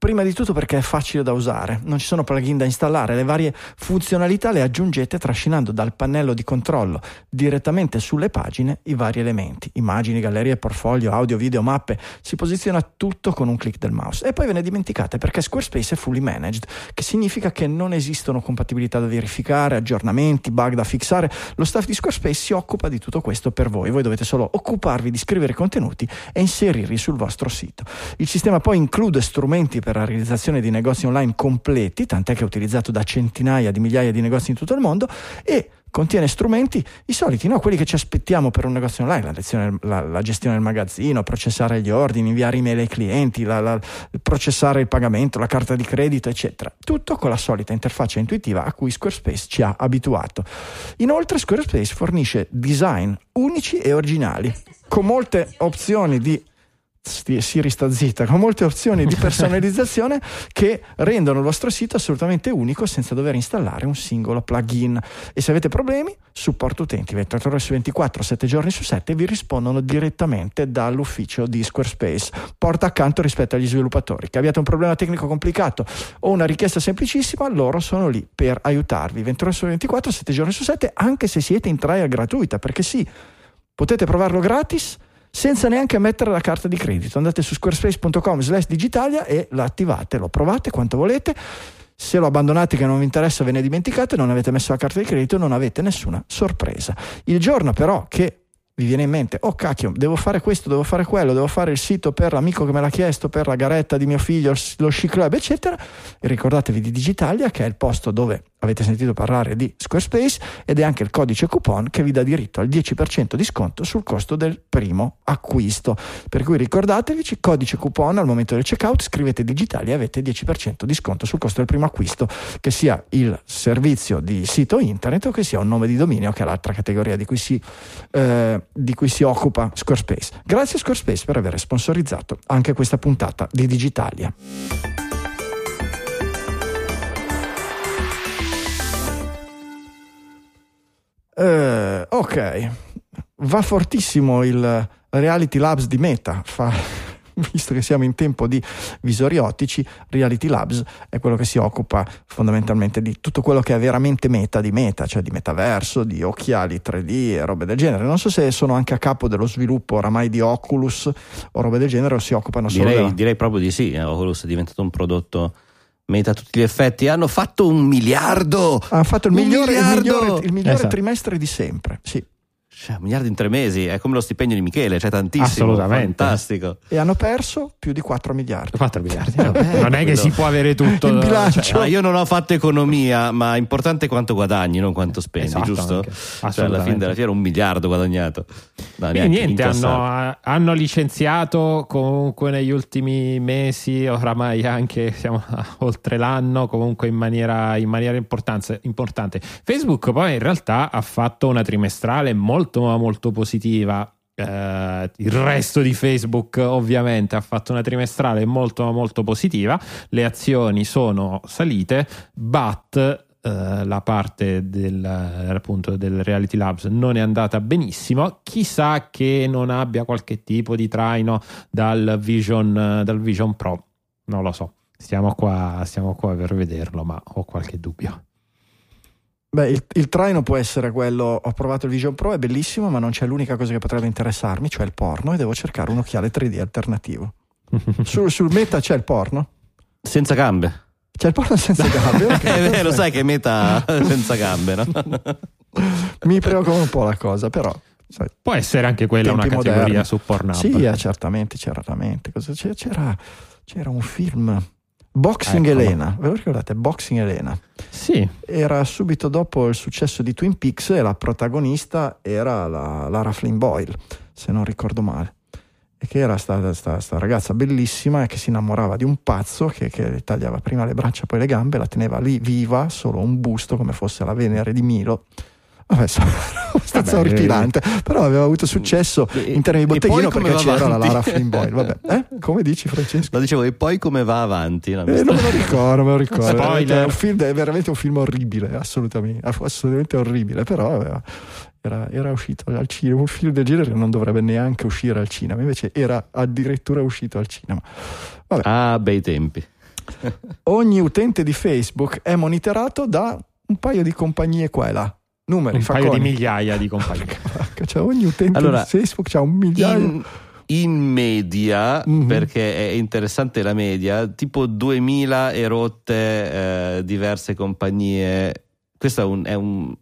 S1: Prima di tutto perché è facile da usare, non ci sono plugin da installare, le varie funzionalità le aggiungete trascinando dal pannello di controllo direttamente sulle pagine i vari elementi, immagini, gallerie, portfolio, audio, video, mappe, si posiziona tutto con un clic del mouse. E poi ve ne dimenticate perché Squarespace è fully managed, che significa che non esistono compatibilità da verificare, aggiornamenti, bug da fissare, lo staff di Squarespace si occupa di tutto questo per voi, voi dovete solo occuparvi di scrivere contenuti e inserirli sul vostro sito. Il sistema poi include strumenti per per la realizzazione di negozi online completi, tant'è che è utilizzato da centinaia di migliaia di negozi in tutto il mondo e contiene strumenti, i soliti, no? quelli che ci aspettiamo per un negozio online, la, lezione, la, la gestione del magazzino, processare gli ordini, inviare email ai clienti, la, processare il pagamento, la carta di credito, eccetera. Tutto con la solita interfaccia intuitiva a cui Squarespace ci ha abituato. Inoltre Squarespace fornisce design unici e originali, con molte opzioni di Siri sta zitta, con molte opzioni di personalizzazione che rendono il vostro sito assolutamente unico senza dover installare un singolo plugin. E se avete problemi, supporto utenti 24 ore su 24, 7 giorni su 7 vi rispondono direttamente dall'ufficio di Squarespace. Porta accanto rispetto agli sviluppatori. Che abbiate un problema tecnico complicato o una richiesta semplicissima, loro sono lì per aiutarvi 24 ore su 24, 7 giorni su 7, anche se siete in trial gratuita, perché sì, potete provarlo gratis senza neanche mettere la carta di credito. Andate su squarespace.com slash digitalia e la attivate, lo provate quanto volete. Se lo abbandonate che non vi interessa ve ne dimenticate, non avete messo la carta di credito, non avete nessuna sorpresa. Il giorno però che vi viene in mente, oh cacchio, devo fare questo, devo fare quello, devo fare il sito per l'amico che me l'ha chiesto, per la garetta di mio figlio, lo sci club, eccetera, ricordatevi di Digitalia che è il posto dove avete sentito parlare di Squarespace ed è anche il codice coupon che vi dà diritto al 10% di sconto sul costo del primo acquisto. Per cui ricordatevi, codice coupon al momento del checkout, scrivete digitali e avete 10% di sconto sul costo del primo acquisto, che sia il servizio di sito internet o che sia un nome di dominio, che è l'altra categoria di cui si, eh, di cui si occupa Squarespace. Grazie Squarespace per aver sponsorizzato anche questa puntata di Digitalia. Eh, ok, va fortissimo il Reality Labs di Meta. Fa, visto che siamo in tempo di visori ottici, Reality Labs è quello che si occupa fondamentalmente di tutto quello che è veramente meta di meta, cioè di metaverso, di occhiali 3D e robe del genere. Non so se sono anche a capo dello sviluppo oramai di Oculus o robe del genere o si occupano solo
S4: direi,
S1: della...
S4: direi proprio di sì, Oculus è diventato un prodotto meta a tutti gli effetti, hanno fatto un miliardo.
S1: Hanno fatto il migliore, il migliore, il migliore esatto. trimestre di sempre. Sì.
S4: Cioè, un miliardo in tre mesi è come lo stipendio di Michele, cioè tantissimo. Assolutamente. Fantastico.
S1: E hanno perso più di 4 miliardi.
S3: 4 miliardi. Vabbè, non è che si può avere tutto
S1: in bilancio.
S4: Cioè, io non ho fatto economia, ma è importante quanto guadagni, non quanto spendi, esatto, giusto? Cioè, alla fine della fiera un miliardo guadagnato.
S3: No, niente, hanno, hanno, licenziato comunque negli ultimi mesi, oramai anche siamo oltre l'anno, comunque in maniera, in maniera importante. Facebook poi in realtà ha fatto una trimestrale molto molto molto positiva. Uh, il resto di Facebook ovviamente ha fatto una trimestrale molto molto positiva, le azioni sono salite, but uh, la parte del, appunto, del Reality Labs non è andata benissimo, chissà che non abbia qualche tipo di traino dal Vision, dal Vision Pro, non lo so, stiamo qua, stiamo qua per vederlo, ma ho qualche dubbio.
S1: Beh, il, il, traino può essere quello, ho provato il Vision Pro, è bellissimo, ma non c'è l'unica cosa che potrebbe interessarmi, cioè il porno, e devo cercare un occhiale 3D alternativo. sul, sul meta c'è il porno?
S4: Senza gambe.
S1: C'è il porno senza gambe?
S4: Okay, è vero, sai che meta senza gambe, no?
S1: Mi preoccupa un po' la cosa, però... Sai,
S3: può essere anche quella una categoria moderni. su Pornhub.
S1: Sì, eh, certamente, certamente. C'era, c'era un film Boxing Eccolo. Elena, ve lo ricordate? Boxing Elena.
S3: Sì.
S1: Era subito dopo il successo di Twin Peaks e la protagonista era la Lara Flynn Boyle, se non ricordo male. E che era questa ragazza bellissima e che si innamorava di un pazzo che, che tagliava prima le braccia poi le gambe, la teneva lì viva, solo un busto come fosse la Venere di Milo Vabbè, abbastanza Vabbè, orripilante, eh, però aveva avuto successo e, in termini di botteghino perché c'era la Lara Flynn Boyle. Vabbè, eh? come dici Francesco?
S4: Lo dicevo, e poi come va avanti?
S1: Eh, non me lo ricordo, me lo ricordo. È, un film, è veramente un film orribile, assolutamente, assolutamente orribile, però aveva, era, era, uscito al cinema. Un film del genere non dovrebbe neanche uscire al cinema, invece era addirittura uscito al cinema.
S4: Vabbè. Ah, bei tempi.
S1: Ogni utente di Facebook è monitorato da un paio di compagnie qua e là numeri,
S3: un
S1: facconi.
S3: paio di migliaia di compagni.
S1: cioè ogni utente allora, di Facebook ha un migliaio.
S4: In, in media, mm-hmm. perché è interessante la media, tipo 2000 e rotte eh, diverse compagnie. Questo è un, è, un,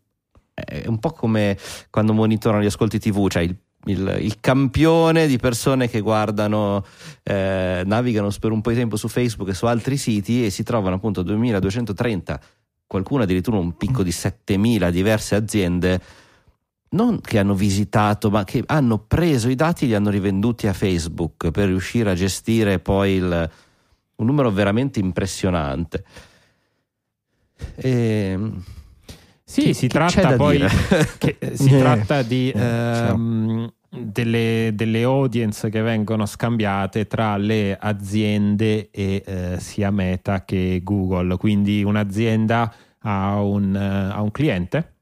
S4: è un, po' come quando monitorano gli ascolti TV, cioè il, il, il campione di persone che guardano, eh, navigano per un po' di tempo su Facebook e su altri siti e si trovano appunto 2230 qualcuno addirittura un picco di 7000 diverse aziende non che hanno visitato, ma che hanno preso i dati e li hanno rivenduti a Facebook per riuscire a gestire poi il, un numero veramente impressionante.
S3: E, ehm, sì, che, si che tratta poi che, si yeah. tratta di ehm, delle, delle, audience che vengono scambiate tra le aziende e eh, sia Meta che Google. Quindi un'azienda ha un, uh, ha un cliente,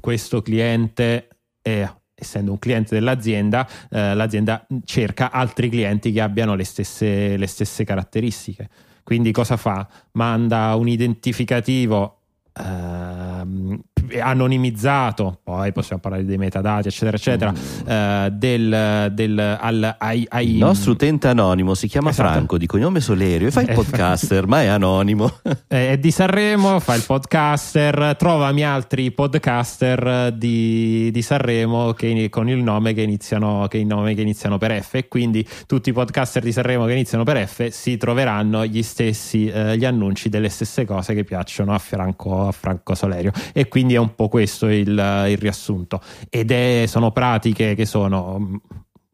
S3: questo cliente è essendo un cliente dell'azienda, eh, l'azienda cerca altri clienti che abbiano le stesse, le stesse, caratteristiche. Quindi cosa fa? Manda un identificativo eh, anonimizzato, poi possiamo parlare dei metadati, eccetera, eccetera, mm. eh, del, del, al, ai, ai,
S4: Il nostro utente anonimo si chiama esatto. Franco, di cognome Solerio, e fa il podcaster, ma è anonimo.
S3: È di Sanremo, fa il podcaster, trovami altri podcaster di, di Sanremo che, con il nome che, iniziano, che, il nome che iniziano per F, e quindi tutti i podcaster di Sanremo che iniziano per F si troveranno gli stessi eh, gli annunci delle stesse cose che piacciono a Franco, a Franco Solerio. E quindi è un po' questo il, il riassunto. Ed è, sono pratiche che sono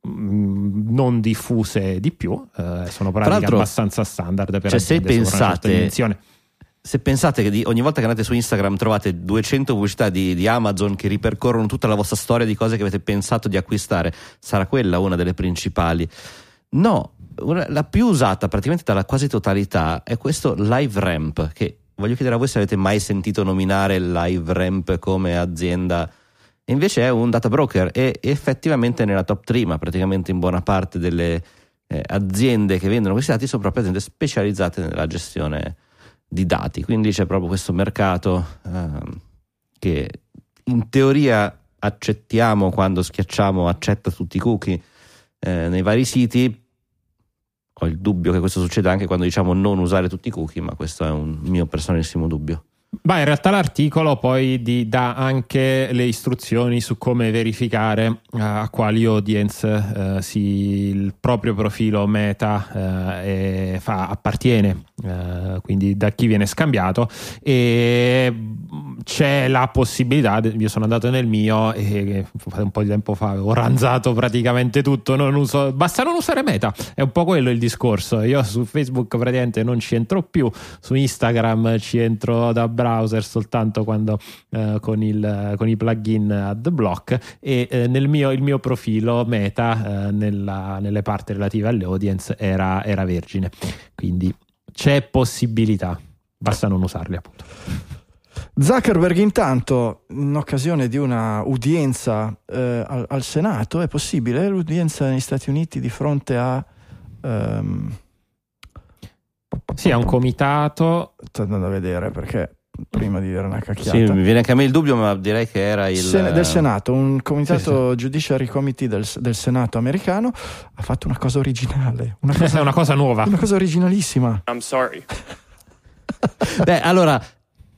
S3: mm, non diffuse di più, eh, sono pratiche abbastanza standard per
S4: cioè se pensate se pensate che di, ogni volta che andate su Instagram trovate 200 pubblicità di, di, Amazon che ripercorrono tutta la vostra storia di cose che avete pensato di acquistare, sarà quella una delle principali. No, la più usata praticamente dalla quasi totalità è questo Live Ramp che voglio chiedere a voi se avete mai sentito nominare Live Ramp come azienda. Invece è un data broker e effettivamente nella top 3 ma praticamente in buona parte delle eh, aziende che vendono questi dati sono proprio aziende specializzate nella gestione di dati. Quindi c'è proprio questo mercato eh, che in teoria accettiamo quando schiacciamo accetta tutti i cookie eh, nei vari siti ho il dubbio che questo succeda anche quando diciamo non usare tutti i cookie, ma questo è un mio personalissimo dubbio.
S3: Beh, in realtà l'articolo poi di, dà anche le istruzioni su come verificare uh, a quali audience uh, si, il proprio profilo meta uh, fa, appartiene, quindi da chi viene scambiato. E mm, c'è la possibilità, io sono andato nel mio e un po' di tempo fa avevo ranzato praticamente tutto, non uso, basta non usare meta, è un po' quello il discorso, io su Facebook praticamente non ci entro più, su Instagram ci entro da browser soltanto quando eh, con, il, con, i plugin AdBlock e eh, nel mio, il mio profilo meta eh, nella, nelle parti relative alle audience era, era vergine quindi c'è possibilità basta non usarli appunto
S1: Zuckerberg intanto in occasione di una udienza eh, al, al, Senato è possibile l'udienza negli Stati Uniti di fronte a um,
S3: sì, è un comitato.
S1: Sto andando a vedere perché prima di dire una cacchiata.
S4: Sì, mi viene anche a me il dubbio, ma direi che era il...
S1: Sen- del Senato, un comitato sì, sì. Judiciary Committee del, del, Senato americano ha fatto una cosa originale.
S3: Una cosa, una cosa nuova.
S1: Una cosa originalissima.
S2: I'm sorry.
S4: Beh, allora,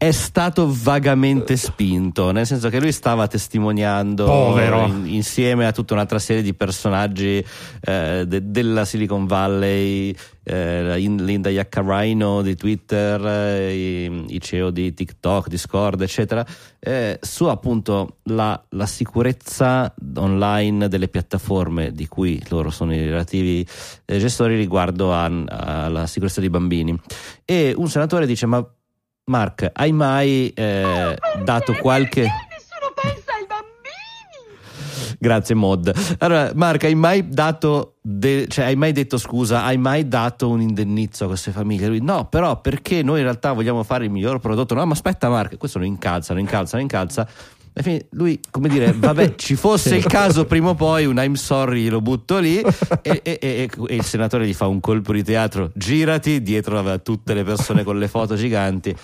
S4: è stato vagamente spinto, nel senso che lui stava testimoniando in, insieme a tutta un'altra serie di personaggi eh, de, della Silicon Valley, eh, Linda Yaccarino di Twitter, eh, i, i, CEO di TikTok, Discord, eccetera, eh, su appunto la, la, sicurezza online delle piattaforme di cui loro sono i relativi eh, gestori riguardo alla sicurezza dei bambini. E un senatore dice: Ma Mark, hai mai eh, dato qualche...
S5: Nessuno pensa ai bambini!
S4: Grazie Mod. Allora, Mark, hai mai dato, de- cioè hai mai detto scusa, hai mai dato un indennizzo a queste famiglie? Lui, no, però perché noi in realtà vogliamo fare il miglior prodotto? No, ma aspetta Mark, questo lo incalza, lo incalza, lui, come dire, vabbè, ci fosse sì. il caso prima o poi, un I'm sorry lo butto lì e, e, e, e, il senatore gli fa un colpo di teatro, girati dietro a tutte le persone con le foto giganti.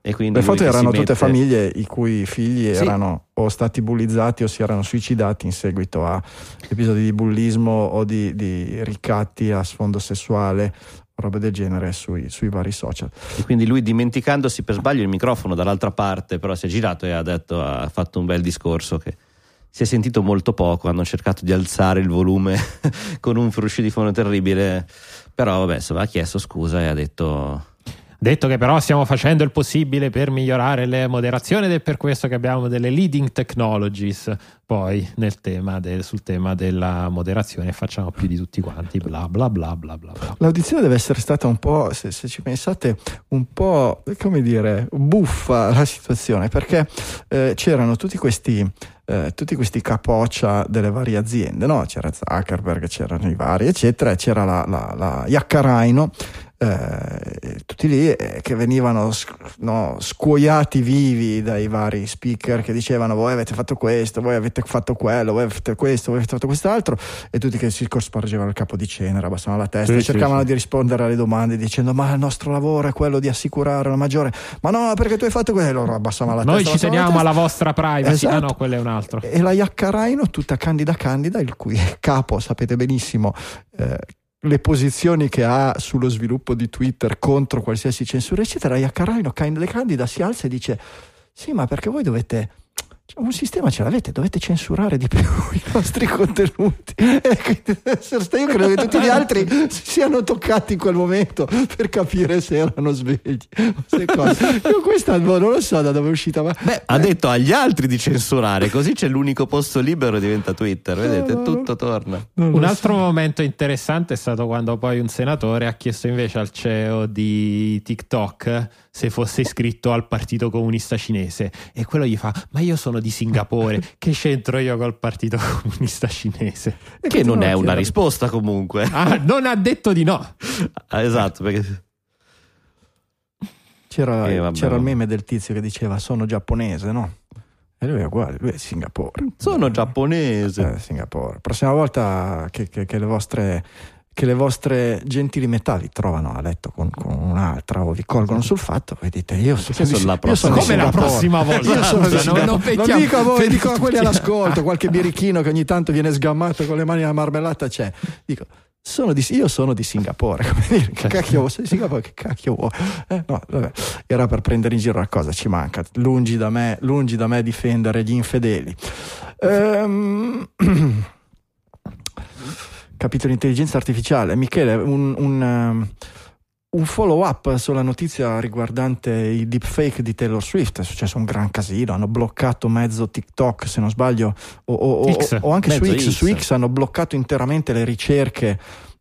S1: E quindi le foto erano tutte famiglie i cui figli sì. erano o stati bullizzati o si erano suicidati in seguito a episodi di bullismo o di, di ricatti a sfondo sessuale roba del genere sui, sui, vari social.
S4: E quindi lui dimenticandosi per sbaglio il microfono dall'altra parte, però si è girato e ha, detto, ha fatto un bel discorso che si è sentito molto poco, hanno cercato di alzare il volume con un fruscio di fono terribile, però vabbè, insomma, ha chiesto scusa e ha detto
S3: Detto che però stiamo facendo il possibile per migliorare le moderazioni ed è per questo che abbiamo delle leading technologies poi tema del, sul tema della moderazione facciamo più di tutti quanti bla bla bla bla bla.
S1: L'audizione deve essere stata un po', se, se ci pensate, un po' come dire, buffa la situazione perché eh, c'erano tutti questi eh, tutti questi capoccia delle varie aziende, no? c'era Zuckerberg, c'erano i vari, eccetera, e c'era la, la, la Yaccaraino eh, tutti lì eh, che venivano no, scuoiati vivi dai vari speaker che dicevano voi avete fatto questo, voi avete fatto quello, voi avete questo, voi avete fatto quest'altro e tutti che si cospargevano il capo di cenere, abbassavano la testa sì, e cercavano sì, di rispondere alle domande dicendo ma il nostro lavoro è quello di assicurare una maggiore, ma no perché tu hai fatto quello, loro abbassavano la
S3: Noi
S1: testa.
S3: Noi ci teniamo alla vostra privacy, esatto. ah no, quello è un altro.
S1: E la Iaccharaino tutta candida candida, il cui capo sapete benissimo eh, le posizioni che ha sullo sviluppo di Twitter contro qualsiasi censura, eccetera, Iaccarino Candida si alza e dice: Sì, ma perché voi dovete un sistema ce l'avete, dovete censurare di più i nostri contenuti. Io credo che tutti gli altri siano toccati in quel momento per capire se erano svegli. Io questa non lo so da dove è uscita. Ma...
S4: Beh, ha detto agli altri di censurare, così c'è l'unico posto libero e diventa Twitter. Vedete, no, tutto torna.
S3: Un altro so. momento interessante è stato quando poi un senatore ha chiesto invece al CEO di TikTok se fosse iscritto al Partito Comunista Cinese e quello gli fa ma io sono di Singapore che c'entro io col Partito Comunista Cinese
S4: che non è una risposta comunque
S3: ah, non ha detto di no
S4: ah, esatto perché
S1: c'era, eh, c'era il meme del tizio che diceva sono giapponese no? E lui è uguale, lui è Singapore.
S4: Sono giapponese.
S1: Eh, Singapore. Prossima volta che, che, che le vostre che le vostre gentili metà vi trovano a letto con, con un'altra o vi colgono sul fatto, voi dite io,
S4: so, sono, la
S3: io sono come la prossima volta.
S1: Io sono non, non, non, non dico a voi, dico a quelli all'ascolto, qualche birichino che ogni tanto viene sgammato con le mani alla marmellata c'è. Dico, sono di, io sono di Singapore, come dire, che cacchio vuoi? Di Singapore, che cacchio vuoi? Eh, no, vabbè, era per prendere in giro la cosa, ci manca, lungi da me, lungi da me difendere gli infedeli. Ehm... capitolo intelligenza artificiale. Michele, un, un, um, un, follow up sulla notizia riguardante i deepfake di Taylor Swift. È successo un gran casino, hanno bloccato mezzo TikTok, se non sbaglio, o, o, X, o anche su X, X. Su X hanno bloccato interamente le ricerche.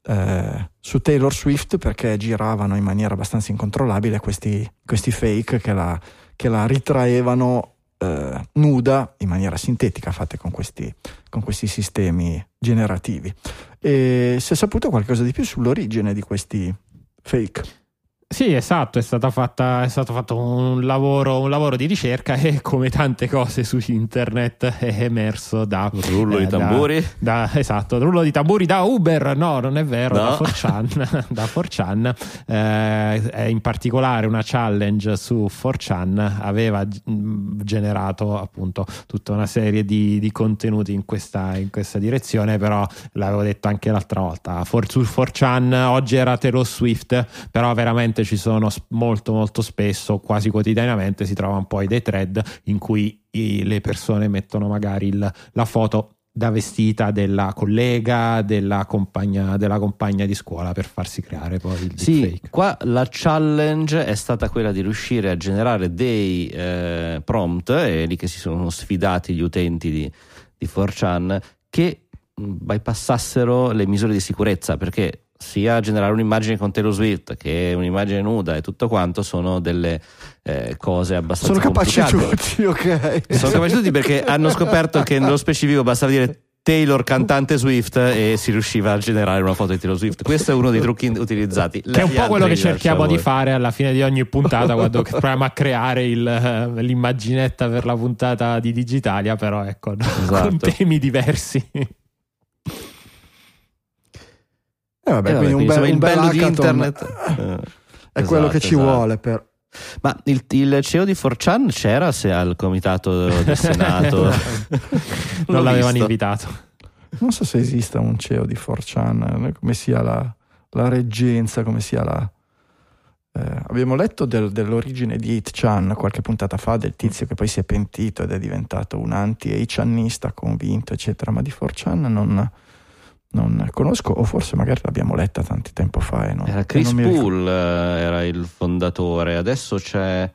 S1: Eh, su Taylor Swift perché giravano in maniera abbastanza incontrollabile questi, questi fake che la, che la ritraevano eh, nuda in maniera sintetica fatte con questi, con questi sistemi generativi. E si è saputo qualcosa di più sull'origine di questi fake?
S3: Sì, esatto, è, fatta, è, stato fatto un lavoro, un lavoro, di ricerca e come tante cose su internet è emerso da...
S4: Rullo eh, di tamburi?
S3: Da, da, esatto, rullo di tamburi da Uber, no, non è vero, no. da 4chan, da 4chan eh, in particolare una challenge su 4chan aveva generato appunto tutta una serie di, di contenuti in questa, in questa, direzione, però l'avevo detto anche l'altra volta, For, su 4chan oggi era Taylor Swift, però veramente ultimamente ci sono molto molto spesso, quasi quotidianamente, si trovano poi dei thread in cui le persone mettono magari il, la foto da vestita della collega, della compagna, della compagna, di scuola per farsi creare poi il
S4: sì,
S3: deepfake.
S4: qua la challenge è stata quella di riuscire a generare dei eh, prompt, e lì che si sono sfidati gli utenti di, di 4chan, che bypassassero le misure di sicurezza, perché sia generare un'immagine con Taylor Swift che un'immagine nuda e tutto quanto sono delle eh, cose abbastanza
S1: sono capaci tutti ok
S4: sono capaci tutti perché hanno scoperto che nello specifico bastava dire Taylor cantante Swift e si riusciva a generare una foto di Taylor Swift. Questo è uno dei trucchi utilizzati.
S3: Che è un po' quello che cerchiamo di fare alla fine di ogni puntata quando proviamo a creare il, l'immaginetta per la puntata di Digitalia, però ecco, esatto. con temi diversi.
S1: Eh vabbè, eh, quindi un, bel, un bello di internet eh, è esatto, quello che ci esatto. vuole per...
S4: Ma il, il, CEO di 4chan c'era se al comitato del Senato?
S3: non l'avevano visto. invitato.
S1: Non so se esista un CEO di 4chan, come sia la, la reggenza, come sia la... Eh, abbiamo letto del, dell'origine di 8chan qualche puntata fa, del tizio che poi si è pentito ed è diventato un anti-8chanista convinto, eccetera, ma di 4chan non non conosco, o forse magari l'abbiamo letta tanti tempo fa. Non,
S4: era Chris Poole, eh, era il fondatore, adesso c'è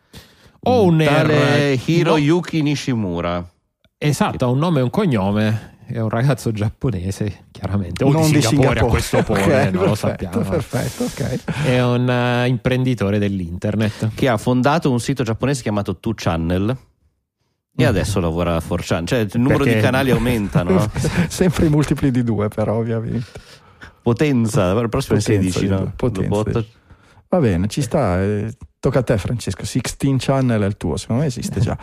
S3: Owner,
S4: tale Hiroyuki no. Nishimura.
S3: Esatto, ha un nome e un cognome. È un ragazzo giapponese, chiaramente, o non di Singapore, Singapore. a questo punto, okay, non perfetto, lo sappiamo.
S1: Perfetto, ok.
S3: È un uh, imprenditore dell'internet
S4: che ha fondato un sito giapponese chiamato 2Channel e adesso lavora a 4chan, cioè il numero Perché... di canali aumenta, no?
S1: Sempre i multipli di due, però, ovviamente.
S4: Potenza, il prossimo è 16, no?
S1: Potenza. Va bene, ci sta. Eh, tocca a te, Francesco. 16 Channel è il tuo, secondo me esiste già.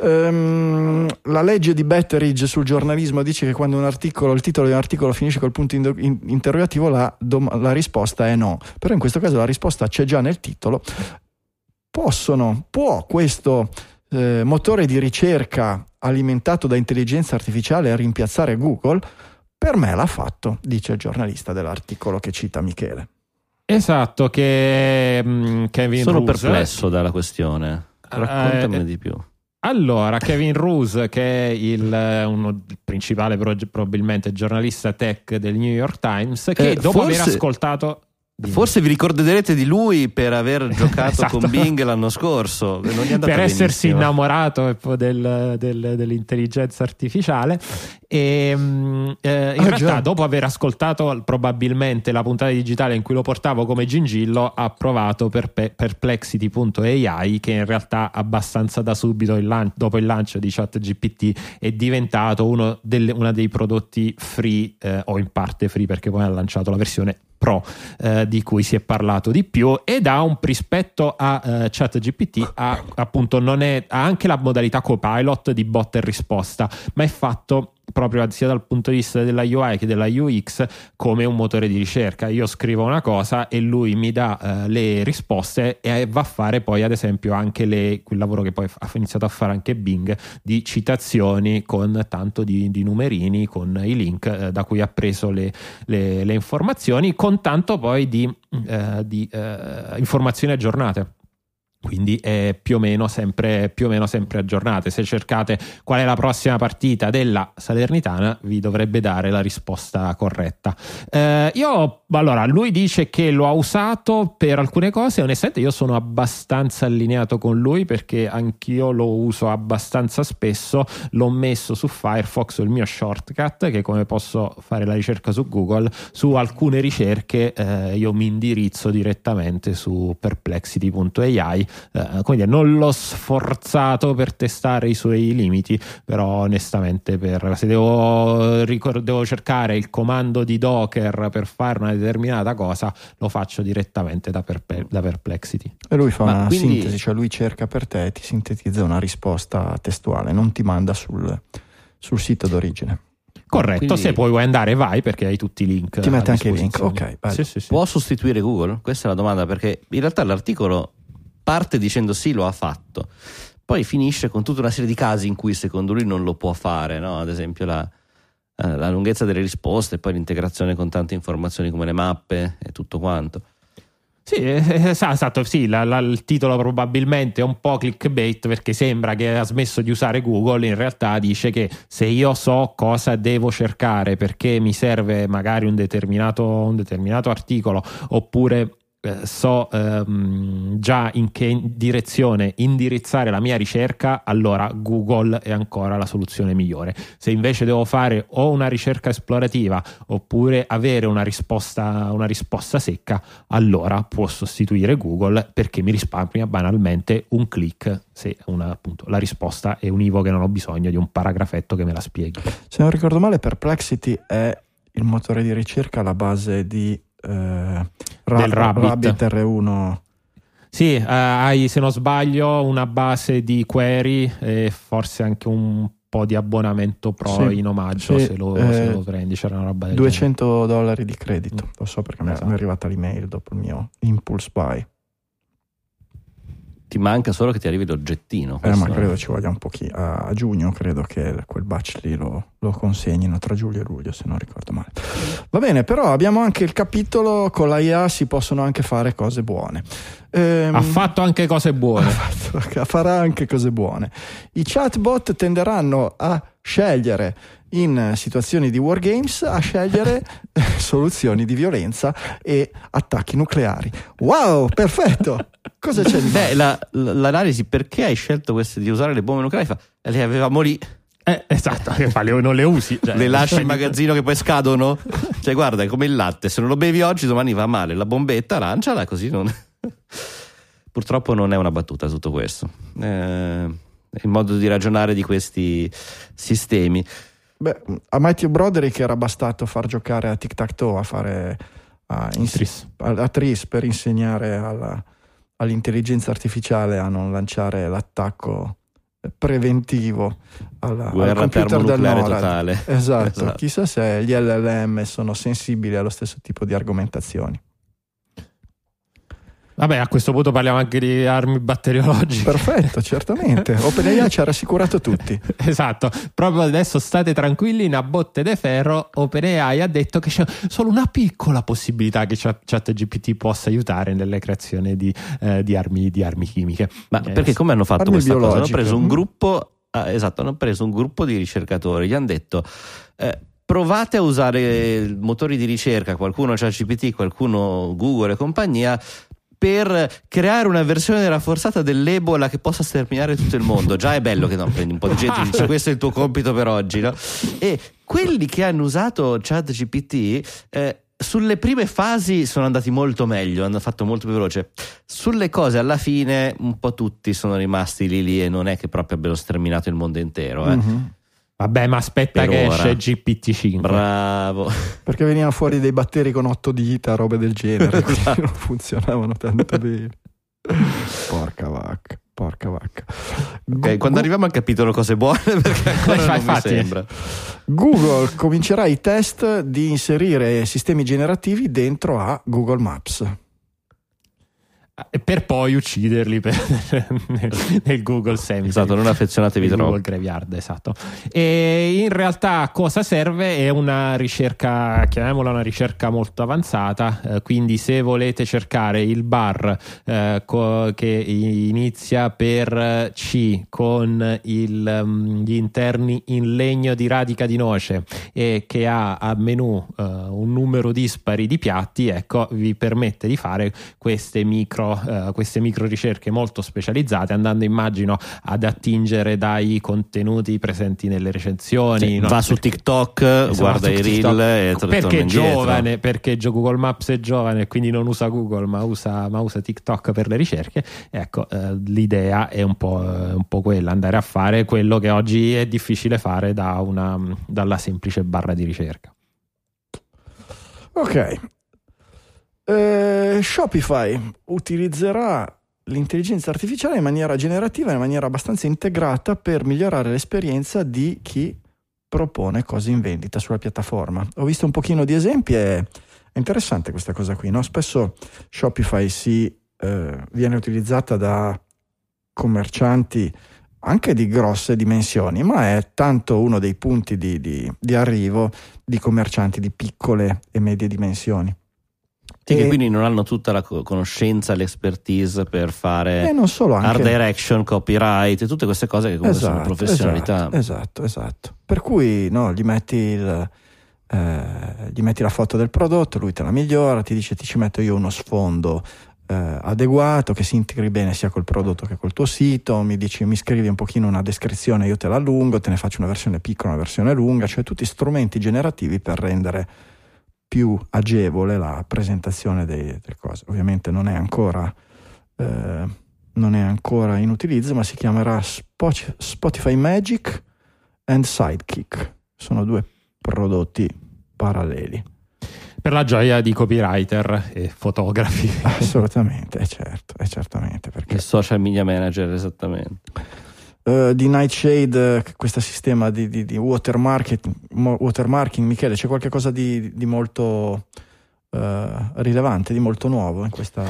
S1: Um, la legge di Betteridge sul giornalismo dice che quando un articolo, il titolo di un articolo finisce col punto in, in, interrogativo, la, dom- la, risposta è no. Però in questo caso la risposta c'è già nel titolo. Possono, può questo eh, motore di ricerca alimentato da intelligenza artificiale rimpiazzare Google? Per me l'ha fatto, dice il giornalista dell'articolo che cita Michele.
S3: Esatto, che um, Kevin
S4: Sono
S3: Ruse,
S4: perplesso dalla questione. Raccontami eh, di più.
S3: Allora, Kevin Roose, che è il, uno, il principale probabilmente giornalista tech del New York Times, che eh, dopo forse... aver ascoltato
S4: Forse vi ricorderete di lui per aver giocato esatto. con Bing l'anno scorso.
S3: per essersi innamorato del, del, dell'intelligenza artificiale. E mm, eh, in ah, realtà, già. dopo aver ascoltato probabilmente la puntata digitale in cui lo portavo come gingillo, ha provato per perplexity.ai, che in realtà abbastanza da subito, il lan- dopo il lancio di ChatGPT, è diventato uno delle, dei prodotti free, eh, o in parte free, perché poi ha lanciato la versione Pro eh, di cui si è parlato di più ed ha un rispetto a uh, ChatGPT ha, appunto non è, ha anche la modalità copilot di botta e risposta ma è fatto proprio sia dal punto di vista della UI che della UX come un motore di ricerca. Io scrivo una cosa e lui mi dà uh, le risposte e va a fare poi ad esempio anche le, quel lavoro che poi ha iniziato a fare anche Bing di citazioni con tanto di, di numerini, con i link uh, da cui ha preso le, le, le, informazioni, con tanto poi di, uh, di informazioni aggiornate quindi è più o, meno sempre, più o meno sempre aggiornate. Se cercate qual è la prossima partita della Salernitana, vi dovrebbe dare la risposta corretta. Eh, io, allora, lui dice che lo ha usato per alcune cose. Onestamente, io sono abbastanza allineato con lui perché anch'io lo uso abbastanza spesso. L'ho messo su Firefox, il mio shortcut, che come posso fare la ricerca su Google, su alcune ricerche eh, io mi indirizzo direttamente su perplexity.ai eh, come dire, non l'ho sforzato per testare i suoi limiti, però onestamente per, se devo, devo cercare il comando di Docker per fare una determinata cosa, lo faccio direttamente da, perpe- da Perplexity.
S1: E lui fa Ma una quindi... sintesi, cioè lui cerca per te e ti sintetizza una risposta testuale, non ti manda sul, sul sito d'origine.
S3: Corretto, Quindi... se poi vuoi andare vai perché hai tutti i link.
S1: Ti mette anche i link, ok.
S4: Sì, sì, sì. Può sostituire Google? Questa è la domanda perché in realtà l'articolo parte dicendo sì, lo ha fatto. Poi finisce con tutta una serie di casi in cui secondo lui non lo può fare, no? ad esempio la, eh, la lunghezza delle risposte, poi l'integrazione con tante informazioni come le mappe e tutto quanto.
S3: Sì, esatto, sì, la, la, il titolo probabilmente è un po' clickbait perché sembra che ha smesso di usare Google, in realtà dice che se io so cosa devo cercare perché mi serve magari un determinato, un determinato articolo oppure eh, so ehm, già in che direzione indirizzare la mia ricerca, allora Google è ancora la soluzione migliore. Se invece devo fare o una ricerca esplorativa oppure avere una risposta, una risposta secca, allora può sostituire Google perché mi risparmia banalmente un click se una, appunto, la risposta è univoca e non ho bisogno di un paragrafetto che me la spieghi.
S1: Se non ricordo male, Perplexity è il motore di ricerca alla base di eh, Ra- del Rabbit. Rabbit R1.
S3: Sì, eh, hai se non sbaglio una base di query e forse anche un po' di abbonamento pro sì, in omaggio sì, se, lo, eh, se, lo, prendi. C'era una roba del
S1: 200 genere. dollari di credito, lo so perché esatto. mi è arrivata l'email dopo il mio impulse buy.
S4: Ti manca solo che ti arrivi l'oggettino.
S1: Eh, ma credo ci voglia un pochino. A, giugno credo che quel batch lì lo, lo, consegnino tra giugno e luglio, se non ricordo male. Va bene, però abbiamo anche il capitolo con la IA si possono anche fare cose buone.
S3: Ehm, ha fatto anche cose buone.
S1: Fatto, farà anche cose buone. I chatbot tenderanno a scegliere in situazioni di wargames a scegliere soluzioni di violenza e attacchi nucleari. Wow, perfetto! Cosa c'è di
S4: Beh, la, l'analisi perché hai scelto queste di usare le bombe nucleari fa, le avevamo lì.
S3: Eh, esatto, non le usi.
S4: Cioè, le lasci in magazzino che poi scadono? Cioè, guarda, è come il latte, se non lo bevi oggi, domani va male. La bombetta, lanciala così non. Purtroppo non è una battuta tutto questo. Eh, il modo di ragionare di questi sistemi.
S1: Beh, a Matthew Broderick era bastato far giocare a tic tac toe a fare a, ins- a, Tris per insegnare alla, all'intelligenza artificiale a non lanciare l'attacco preventivo alla, al computer del NORAD.
S4: totale.
S1: Esatto. esatto. Chissà se gli LLM sono sensibili allo stesso tipo di argomentazioni.
S3: Vabbè, a questo punto parliamo anche di armi batteriologiche.
S1: Perfetto, certamente. OpenAI ci ha rassicurato tutti.
S3: esatto. Proprio adesso state tranquilli, in a botte de ferro, OpenAI ha detto che c'è solo una piccola possibilità che ChatGPT possa aiutare nelle creazioni di, eh, di, armi, di armi, chimiche.
S4: Ma eh, perché come hanno fatto questa biologiche. cosa? Hanno preso un gruppo, ah, esatto, hanno preso un gruppo di ricercatori, gli hanno detto... Eh, provate a usare motori di ricerca, qualcuno ChatGPT, qualcuno Google e compagnia, per creare una versione rafforzata dell'Ebola che possa sterminare tutto il mondo. Già è bello che no, prendi un po' di gente e dici questo è il tuo compito per oggi, no? E quelli che hanno usato ChatGPT eh, sulle prime fasi sono andati molto meglio, hanno fatto molto più veloce. Sulle cose alla fine un po' tutti sono rimasti lì lì e non è che proprio abbiano sterminato il mondo intero. Eh. Mm-hmm.
S3: Vabbè, ma aspetta per che ora. esce GPT-5.
S4: Bravo.
S1: Perché venivano fuori dei batteri con otto dita, robe del genere, esatto. non funzionavano tanto bene. Porca vacca, porca vacca.
S4: Ok, quando arriviamo al capitolo cose buone, perché ancora non mi sembra.
S1: Google comincerà i test di inserire sistemi generativi dentro a Google Maps
S3: per poi ucciderli per, nel, nel, Google Cemetery.
S4: Esatto, non affezionatevi troppo.
S3: Google Graveyard, esatto. E in realtà cosa serve? È una ricerca, chiamiamola una ricerca molto avanzata, eh, quindi se volete cercare il bar eh, co- che inizia per C con il, um, gli interni in legno di radica di noce e che ha a menu uh, un numero dispari di piatti, ecco, vi permette di fare queste micro eh, queste micro ricerche molto specializzate, andando immagino ad attingere dai contenuti presenti nelle recensioni. Sì,
S4: no? Va su TikTok, esatto, guarda i reel e
S3: perché è giovane, perché Google Maps è giovane e quindi non usa Google ma usa, ma usa TikTok per le ricerche. Ecco, eh, l'idea è un po', un po', quella, andare a fare quello che oggi è difficile fare da una, dalla semplice barra di ricerca.
S1: Ok, eh, Shopify utilizzerà l'intelligenza artificiale in maniera generativa, in maniera abbastanza integrata per migliorare l'esperienza di chi propone cose in vendita sulla piattaforma. Ho visto un pochino di esempi e è interessante questa cosa qui. No? Spesso Shopify si, eh, viene utilizzata da commercianti anche di grosse dimensioni, ma è tanto uno dei punti di, di, di arrivo di commercianti di piccole e medie dimensioni.
S4: Sì, che quindi non hanno tutta la conoscenza, l'expertise per fare
S1: solo, anche...
S4: art direction, copyright tutte queste cose che comunque esatto, sono professionalità.
S1: Esatto, esatto, esatto. Per cui no, gli, metti il, eh, gli metti la foto del prodotto, lui te la migliora, ti dice ti ci metto io uno sfondo eh, adeguato che si integri bene sia col prodotto che col tuo sito, mi dici mi scrivi un pochino una descrizione, io te la allungo, te ne faccio una versione piccola, una versione lunga, cioè tutti strumenti generativi per rendere più agevole la presentazione delle cose. Ovviamente non è ancora, eh, non è ancora in utilizzo, ma si chiamerà Spotify Magic and Sidekick. Sono due prodotti paralleli.
S3: Per la gioia di copywriter e fotografi.
S1: Assolutamente, è certo, è certamente. Perché...
S4: Il social media manager, esattamente.
S1: Uh, di Nightshade, uh, questo sistema di, di, di watermarking, watermarking, Michele, c'è qualcosa di, di molto uh, rilevante, di molto nuovo in questa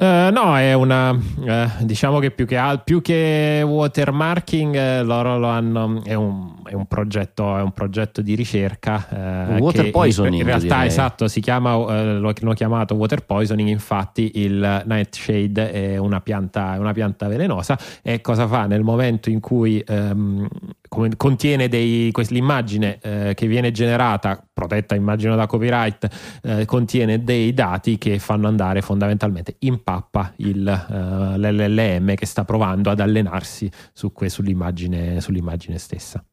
S3: Uh, no, è una uh, diciamo che più che, più che watermarking, uh, loro lo hanno. È un, è un, progetto, è un progetto di ricerca.
S4: water poisoning.
S3: In, realtà, direi. esatto, si chiama, lo hanno chiamato water poisoning. Infatti, il nightshade è una pianta, è una pianta velenosa. E cosa fa nel momento in cui um, contiene dei, l'immagine eh, che viene generata, protetta immagino da copyright, eh, contiene dei dati che fanno andare fondamentalmente in pappa il, uh, l'LLM che sta provando ad allenarsi su que, sull'immagine, sull'immagine, stessa.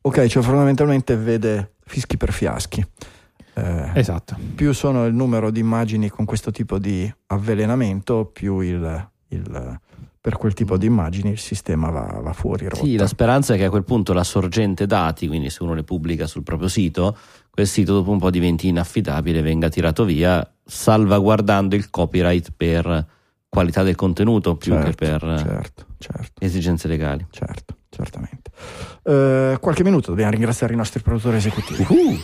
S1: Ok, cioè fondamentalmente vede fischi per fiaschi.
S3: Eh, esatto.
S1: Più sono il numero di immagini con questo tipo di avvelenamento, più il, il per quel tipo di immagini il sistema va, va fuori rotta.
S4: Sì, la speranza è che a quel punto la sorgente dati, quindi se uno le pubblica sul proprio sito, quel sito dopo un po' diventi inaffidabile, venga tirato via, salvaguardando il copyright per qualità del contenuto più
S1: certo,
S4: che per
S1: certo, certo.
S4: esigenze legali.
S1: Certo, certamente. Uh, qualche minuto dobbiamo ringraziare i nostri produttori esecutivi.
S4: Uh-huh.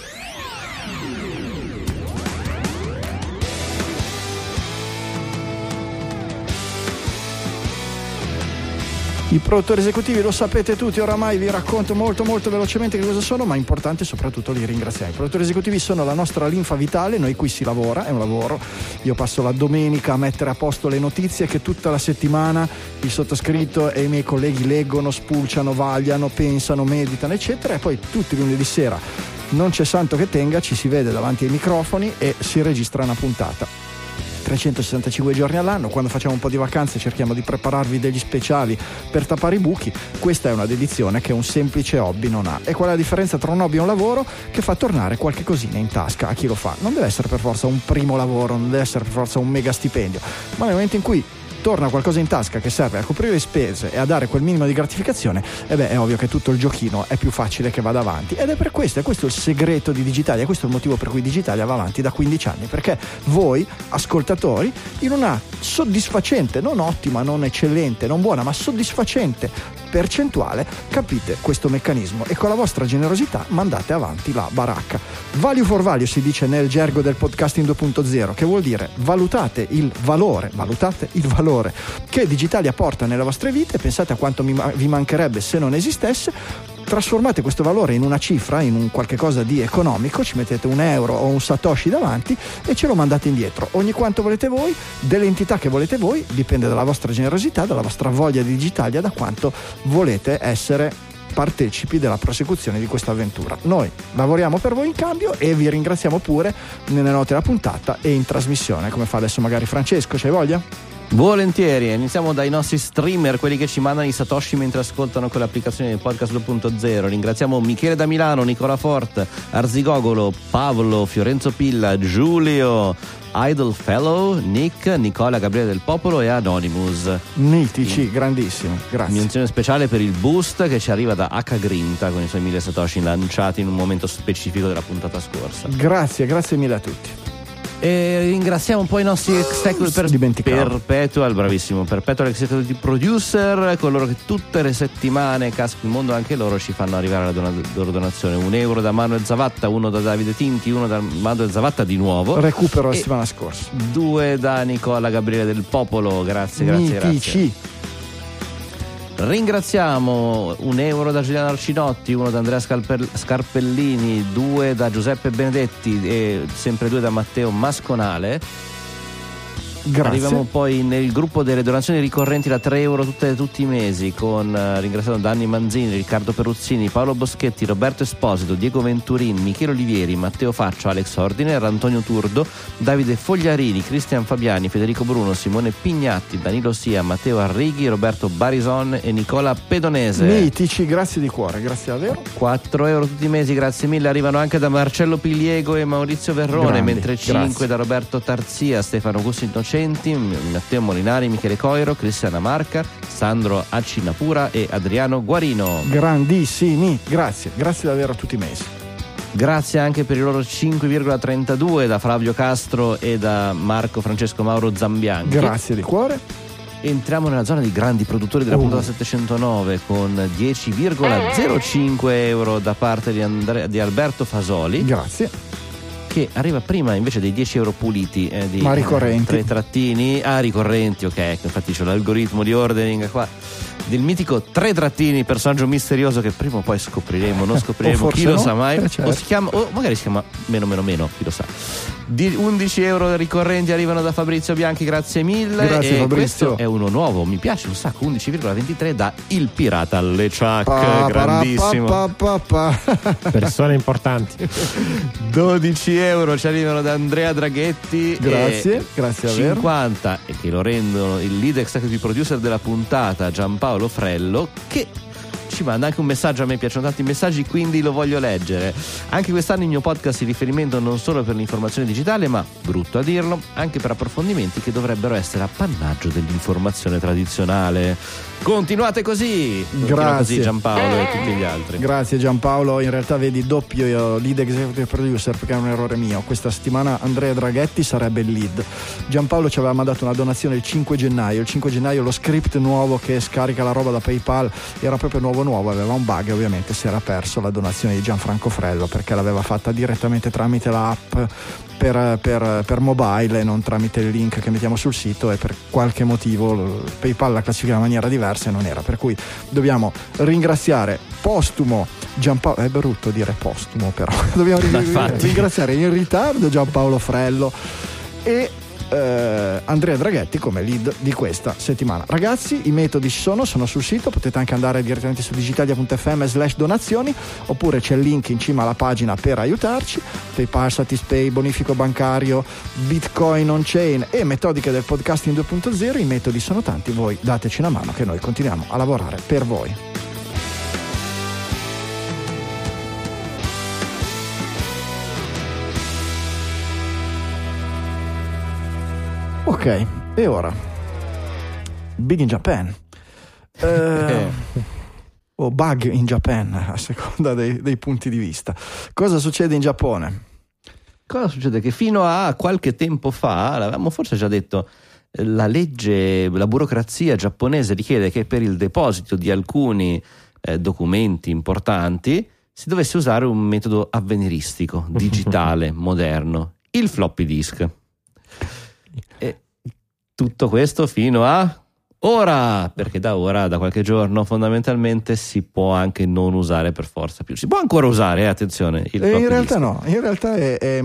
S1: I produttori esecutivi lo sapete tutti, oramai vi racconto molto molto velocemente che cosa sono, ma è importante soprattutto li ringraziare. I produttori esecutivi sono la nostra linfa vitale, noi qui si lavora, è un lavoro. Io passo la domenica a mettere a posto le notizie che tutta la settimana il sottoscritto e i miei colleghi leggono, spulciano, vagliano, pensano, meditano, eccetera, e poi tutti lunedì sera non c'è santo che tenga, ci si vede davanti ai microfoni e si registra una puntata 365 giorni all'anno, quando facciamo un po' di vacanze cerchiamo di prepararvi degli speciali per tappare i buchi, questa è una dedizione che un semplice hobby non ha. E qual è la differenza tra un hobby e un lavoro? Che fa tornare qualche cosina in tasca a chi lo fa. Non deve essere per forza un primo lavoro, non deve essere per forza un mega stipendio, ma nel momento in cui torna qualcosa in tasca che serve a coprire le spese e a dare quel minimo di gratificazione, e eh beh, è ovvio che tutto il giochino è più facile che vada avanti. Ed è per questo, è questo il segreto di Digitalia, questo è il motivo per cui Digitalia va avanti da 15 anni, perché voi, ascoltatori, in una soddisfacente, non ottima, non eccellente, non buona, ma soddisfacente percentuale, capite questo meccanismo e con la vostra generosità mandate avanti la baracca. Value for value si dice nel gergo del podcasting 2.0, che vuol dire valutate il valore, valutate il valore che Digitalia porta nelle vostre vite, pensate a quanto vi mancherebbe se non esistesse, trasformate questo valore in una cifra, in un qualche cosa di economico, ci mettete un euro o un satoshi davanti e ce lo mandate indietro. Ogni quanto volete voi, delle entità che volete voi, dipende dalla vostra generosità, dalla vostra voglia di digitalia, da quanto volete essere partecipi della prosecuzione di questa avventura. Noi lavoriamo per voi in cambio e vi ringraziamo pure nelle note della puntata e in trasmissione, come fa adesso magari Francesco, c'hai voglia?
S4: Volentieri, iniziamo dai nostri streamer, quelli che ci mandano i satoshi mentre ascoltano quell'applicazione di podcast 2.0. Ringraziamo Michele da Milano, Nicola Fort, Arzigogolo, Paolo, Fiorenzo Pilla, Giulio, Idol Fellow, Nick, Nicola Gabriele del Popolo e Anonymous.
S1: Mitici, grandissimo, grazie.
S4: Menzione speciale per il boost che ci arriva da H Grinta con i suoi mille satoshi lanciati in un momento specifico della puntata scorsa.
S1: Grazie, grazie mille a tutti.
S4: E ringraziamo un po' i nostri executive per Perpetual, bravissimo, Perpetual executive producer, coloro che tutte le settimane, casco il mondo, anche loro ci fanno arrivare la don- loro donazione. Un euro da Manuel Zavatta, uno da Davide Tinti, uno da Manuel Zavatta di nuovo.
S1: Recupero la settimana scorsa.
S4: Due da Nicola Gabriele del Popolo, grazie, grazie,
S1: Mitici.
S4: grazie. Ringraziamo un euro da Giuliano Arcinotti, uno da Andrea Scarpellini, due da Giuseppe Benedetti e sempre due da Matteo Masconale.
S1: Grazie.
S4: Arriviamo poi nel gruppo delle donazioni ricorrenti da 3 euro tutte, tutti i mesi con uh, ringraziando Danni Manzini, Riccardo Peruzzini, Paolo Boschetti, Roberto Esposito, Diego Venturin, Michele Olivieri, Matteo Faccio, Alex Ordiner, Antonio Turdo, Davide Fogliarini, Cristian Fabiani, Federico Bruno, Simone Pignatti, Danilo Sia, Matteo Arrighi, Roberto Barison e Nicola Pedonese.
S1: Mitici, grazie di cuore, grazie davvero.
S4: 4 euro tutti i mesi, grazie mille. Arrivano anche da Marcello Piliego e Maurizio Verrone, Grandi, mentre 5 grazie. da Roberto Tarzia, Stefano Gussi Innocenti, Matteo Molinari, Michele Coiro, Cristiana Marca, Sandro Accinapura e Adriano Guarino.
S1: Grandissimi, grazie, grazie davvero a tutti i mesi.
S4: Grazie anche per i loro 5,32 da Flavio Castro e da Marco Francesco Mauro Zambianchi.
S1: Grazie di cuore.
S4: Entriamo nella zona dei grandi produttori della uh. puntata 709 con 10,05 euro da parte di, Andre- di Alberto Fasoli.
S1: Grazie
S4: che arriva prima invece dei 10 euro puliti eh, di
S1: Ma ricorrenti.
S4: tre trattini ah ricorrenti ok infatti c'è l'algoritmo di ordering qua del mitico tre trattini personaggio misterioso che prima o poi scopriremo non scopriremo chi lo sa mai. eh, certo. o, si chiama, o magari si chiama meno meno meno chi lo sa. Di 11 euro ricorrenti arrivano da Fabrizio Bianchi grazie mille.
S1: Grazie
S4: e
S1: Fabrizio.
S4: questo è uno nuovo mi piace un sacco 11,23 da Il Pirata alle Chuck pa, grandissimo. pa,
S1: pa,
S3: persone importanti.
S4: 12 euro ci arrivano da Andrea Draghetti
S1: grazie grazie
S4: 50 e che lo rendono il lead executive producer della puntata Giampaolo Frello che ci manda anche un messaggio, a me piacciono tanti messaggi, quindi lo voglio leggere. Anche quest'anno il mio podcast di riferimento non solo per l'informazione digitale, ma, brutto a dirlo, anche per approfondimenti che dovrebbero essere appannaggio dell'informazione tradizionale. Continuate così! Continua
S1: Grazie.
S4: così Giampaolo e tutti gli altri.
S1: Grazie Giampaolo, in realtà vedi doppio lead executive producer perché è un errore mio. Questa settimana Andrea Draghetti sarebbe il lead. Giampaolo ci aveva mandato una donazione il 5 gennaio. Il 5 gennaio lo script nuovo che scarica la roba da PayPal era proprio nuovo nuovo, aveva un bug e ovviamente si era perso la donazione di Gianfranco Frello perché l'aveva fatta direttamente tramite l'app per, per, per, mobile e non tramite il link che mettiamo sul sito e per qualche motivo PayPal la classifica in maniera diversa e non era. Per cui dobbiamo ringraziare postumo Giampaolo, è brutto dire postumo però, dobbiamo ringraziare in ritardo Giampaolo Frello e eh, Andrea Draghetti come lead di questa settimana. Ragazzi, i metodi ci sono, sono sul sito, potete anche andare direttamente su digitalia.fm slash donazioni oppure c'è il link in cima alla pagina per aiutarci, PayPal, Satispay, bonifico bancario, Bitcoin on chain e metodiche del podcasting 2.0, i metodi sono tanti, voi dateci una mano che noi continuiamo a lavorare per voi. Ok, e ora? Big in Japan. Eh, o bug in Japan, a seconda dei, dei, punti di vista. Cosa succede in Giappone?
S4: Cosa succede? Che fino a qualche tempo fa, l'avevamo forse già detto, la legge, la burocrazia giapponese richiede che per il deposito di alcuni eh, documenti importanti si dovesse usare un metodo avveniristico, digitale, moderno, il floppy disk. E tutto questo fino a ora, perché da ora, da qualche giorno, fondamentalmente si può anche non usare per forza più. Si può ancora usare, eh, attenzione.
S1: in realtà
S4: disk.
S1: no, in realtà è, è,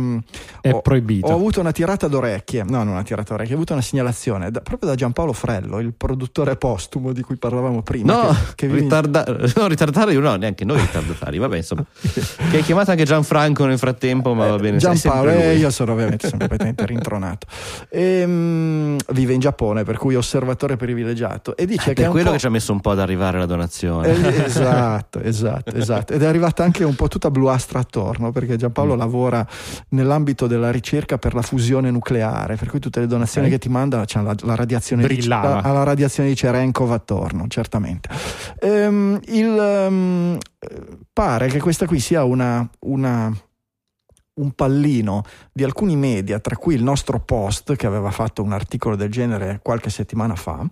S3: è
S1: ho,
S3: proibito.
S1: Ho avuto una tirata d'orecchie, no, non una tirata d'orecchie, ho avuto una segnalazione da, proprio da Giampaolo Frello, il produttore postumo di cui parlavamo prima.
S4: No,
S1: che, che
S4: ritarda- no ritardatario no, neanche noi ritardatari, vabbè insomma. che hai chiamato anche Gianfranco nel frattempo, ma va bene.
S1: Giampaolo, eh, io sono ovviamente sono completamente rintronato. E, um, vive in Giappone, per cui osservatore privilegiato. E dice
S4: è
S1: che è
S4: quello
S1: che
S4: ci ha messo un po' ad arrivare la donazione.
S1: Eh, esatto, esatto, esatto. Ed è arrivata anche un po' tutta bluastra attorno, perché Giampaolo mm. lavora nell'ambito della ricerca per la fusione nucleare, per cui tutte le donazioni okay. che ti manda c'è la, la, radiazione di, la, la, radiazione di Cerenkov attorno, certamente. Ehm, il, um, pare che questa qui sia una, una un pallino di alcuni media, tra cui il nostro post che aveva fatto un articolo del genere qualche settimana fa,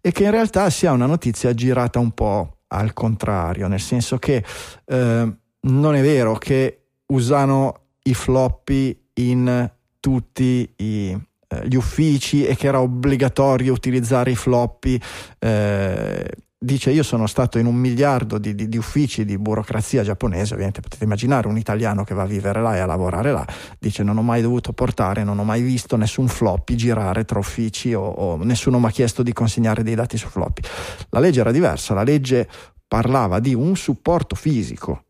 S1: e che in realtà sia una notizia girata un po' al contrario, nel senso che eh, non è vero che usano i floppy in tutti i, eh, gli uffici e che era obbligatorio utilizzare i floppy eh, dice io sono stato in un miliardo di, di, di, uffici di burocrazia giapponese, ovviamente potete immaginare un italiano che va a vivere là e a lavorare là, dice non ho mai dovuto portare, non ho mai visto nessun floppy girare tra uffici o, o nessuno mi ha chiesto di consegnare dei dati su floppy. La legge era diversa, la legge parlava di un supporto fisico.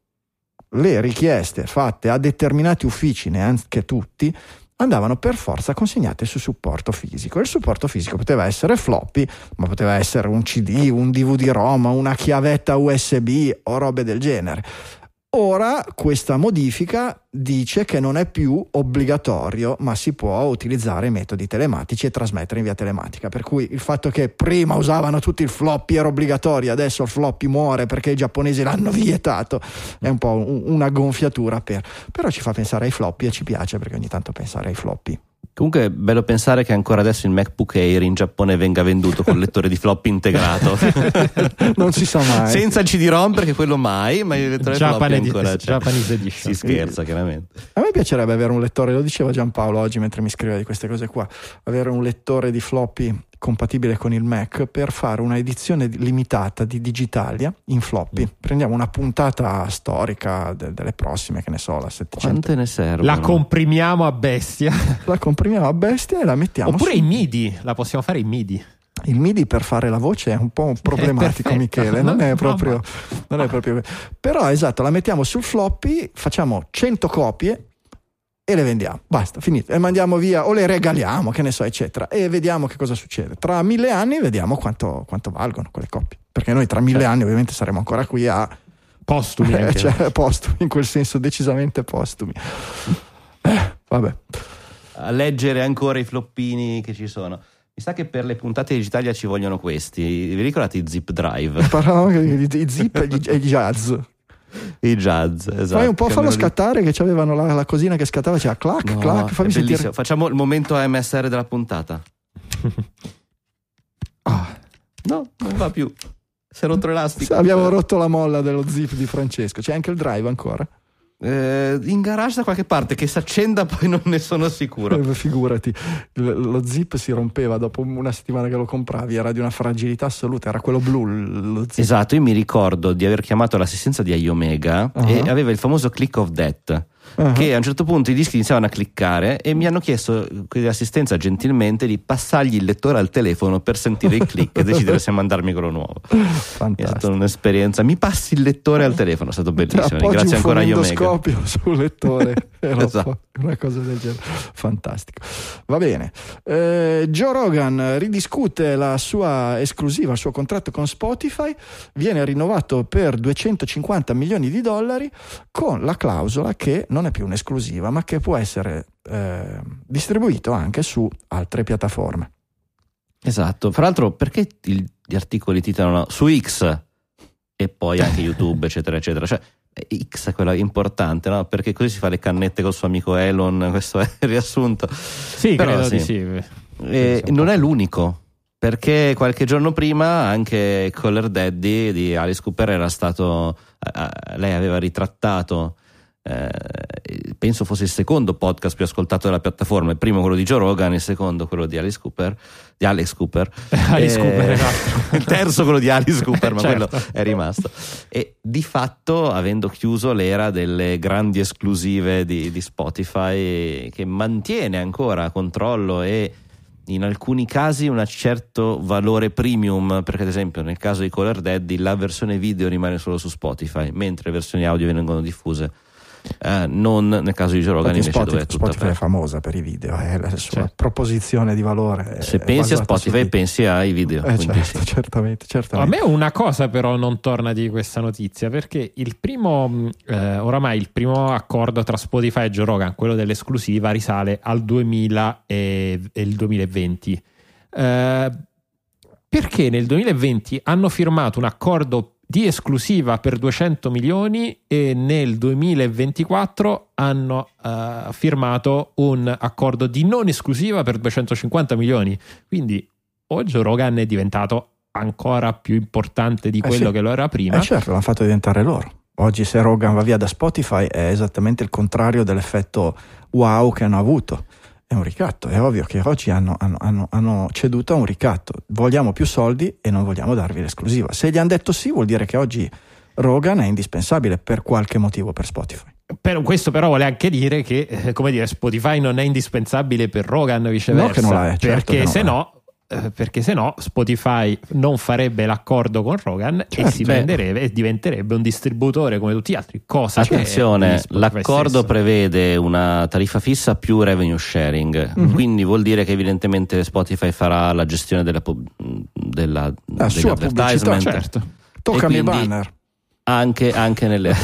S1: Le richieste fatte a determinati uffici, neanche tutti, andavano per forza consegnate su supporto fisico. Il supporto fisico poteva essere floppy, ma poteva essere un CD, un DVD-ROM, una chiavetta USB o robe del genere. Ora questa modifica dice che non è più obbligatorio, ma si può utilizzare metodi telematici e trasmettere in via telematica. Per cui il fatto che prima usavano tutti il floppy era obbligatorio, adesso il floppy muore perché i giapponesi l'hanno vietato, è un po' una gonfiatura per. Però ci fa pensare ai floppy e ci piace perché ogni tanto pensare ai floppy.
S4: Comunque è bello pensare che ancora adesso il MacBook Air in Giappone venga venduto con lettore di floppy integrato.
S1: non si sa mai.
S4: Senza il CD-ROM perché quello mai, ma il lettore
S3: Japanese,
S4: floppy ancora c'è.
S3: Japanese Edition.
S4: Si scherza chiaramente.
S1: A me piacerebbe avere un lettore, lo diceva Giampaolo oggi mentre mi scriveva di queste cose qua, avere un lettore di floppy compatibile con il Mac per fare una edizione limitata di Digitalia in floppy. Mm. Prendiamo una puntata storica de- delle prossime, che ne so, la 700.
S4: Quante ne servono?
S3: La comprimiamo a bestia.
S1: La comprimiamo a bestia e la mettiamo
S3: Oppure
S1: su...
S3: in MIDI, la possiamo fare in MIDI.
S1: Il MIDI per fare la voce è un po' problematico, Michele. Non è, proprio, non è proprio. Però esatto, la mettiamo sul floppy, facciamo 100 copie e le vendiamo, basta, finito, e mandiamo via o le regaliamo, che ne so, eccetera, e vediamo che cosa succede. Tra mille anni vediamo quanto, quanto valgono quelle coppie, perché noi tra mille certo. anni ovviamente saremo ancora qui a...
S3: Postumi.
S1: Eh, cioè, postumi, in quel senso decisamente postumi. Eh, vabbè.
S4: A leggere ancora i floppini che ci sono. Mi sa che per le puntate digitali ci vogliono questi. Vi ricordate i zip drive?
S1: Parlavamo di, di zip e gli jazz
S4: i jazz. Esatto,
S1: Fai un po' farlo scattare che avevano la, la, cosina che scattava, c'era clac, no, clac, fammi sentire.
S4: Facciamo il momento AMSR della puntata.
S1: ah.
S4: No, non va più. Si è rotto l'elastico.
S1: Abbiamo rotto la molla dello zip di Francesco. C'è anche il drive ancora.
S4: Eh, in garage da qualche parte che si accenda poi non ne sono sicuro.
S1: Eh, figurati. Lo zip si rompeva dopo una settimana che lo compravi era di una fragilità assoluta era quello blu
S4: esatto io mi ricordo di aver chiamato l'assistenza di iOmega uh-huh. e aveva il famoso click of death uh-huh. che a un certo punto i dischi iniziavano a cliccare e mi hanno chiesto l'assistenza gentilmente di passargli il lettore al telefono per sentire il click e decidere se mandarmi quello nuovo. Fantastico. È stata un'esperienza. Mi passi il lettore al telefono, è stato bellissimo. Grazie ancora a Yomega.
S1: sul lettore. esatto. Una cosa del genere. Fantastico. Va bene. Eh, Joe Rogan ridiscute la sua esclusiva, il suo contratto con Spotify, viene rinnovato per 250 milioni di dollari con la clausola che non è più un'esclusiva, ma che può essere eh, distribuito anche su altre piattaforme.
S4: Esatto, fra l'altro perché gli articoli titolano su X e poi anche YouTube, eccetera, eccetera? Cioè, X è quella importante, no? Perché così si fa le cannette col suo amico Elon, questo è il riassunto.
S3: Sì, Però, credo sì. sì.
S4: E non è l'unico, perché qualche giorno prima anche Color Daddy di Alice Cooper era stato, eh, lei aveva ritrattato eh, penso fosse il secondo podcast più ascoltato della piattaforma, il primo quello di Joe Rogan, il secondo quello di Alice Cooper, di Alex Cooper,
S3: Alice eh, Cooper esatto.
S4: il terzo quello di Alice Cooper, ma certo. quello è rimasto. E di fatto, avendo chiuso l'era delle grandi esclusive di, di Spotify, che mantiene ancora controllo e in alcuni casi un certo valore premium, perché ad esempio nel caso di Color Daddy la versione video rimane solo su Spotify, mentre le versioni audio vengono diffuse eh, non nel caso di Joe Rogan invece
S1: Spotify,
S4: dove è tutta
S1: Spotify è famosa per i video, è la sua certo. proposizione di valore.
S4: Se pensi a Spotify pensi ai video.
S1: Eh, certo, sì. certamente, certamente,
S3: A me una cosa però non torna di questa notizia, perché il primo, eh, oramai il primo accordo tra Spotify e Joe Rogan, quello dell'esclusiva, risale al 2000 e, e il 2020. Eh, perché nel 2020 hanno firmato un accordo di esclusiva per 200 milioni e nel 2024 hanno uh, firmato un accordo di non esclusiva per 250 milioni. Quindi o Joe Rogan è diventato ancora più importante di quello eh sì. che lo era prima.
S1: Eh certo, l'hanno fatto diventare loro. Oggi se Rogan va via da Spotify è esattamente il contrario dell'effetto wow che hanno avuto è un ricatto. È ovvio che oggi hanno, hanno, hanno, hanno, ceduto a un ricatto. Vogliamo più soldi e non vogliamo darvi l'esclusiva. Se gli hanno detto sì, vuol dire che oggi Rogan è indispensabile per qualche motivo per Spotify.
S3: Per questo però vuole anche dire che eh, come dire, Spotify non è indispensabile per Rogan viceversa.
S1: No, che non è, certo
S3: perché se no eh, perché se no Spotify non farebbe l'accordo con Rogan certo, e si prenderebbe e diventerebbe un distributore come tutti gli altri. Cosa
S4: Attenzione, l'accordo stesso. prevede una tariffa fissa più revenue sharing, mm-hmm. quindi vuol dire che evidentemente Spotify farà la gestione della, della,
S1: la sua pubblicità, certo. Toccami i banner.
S4: Anche, anche nelle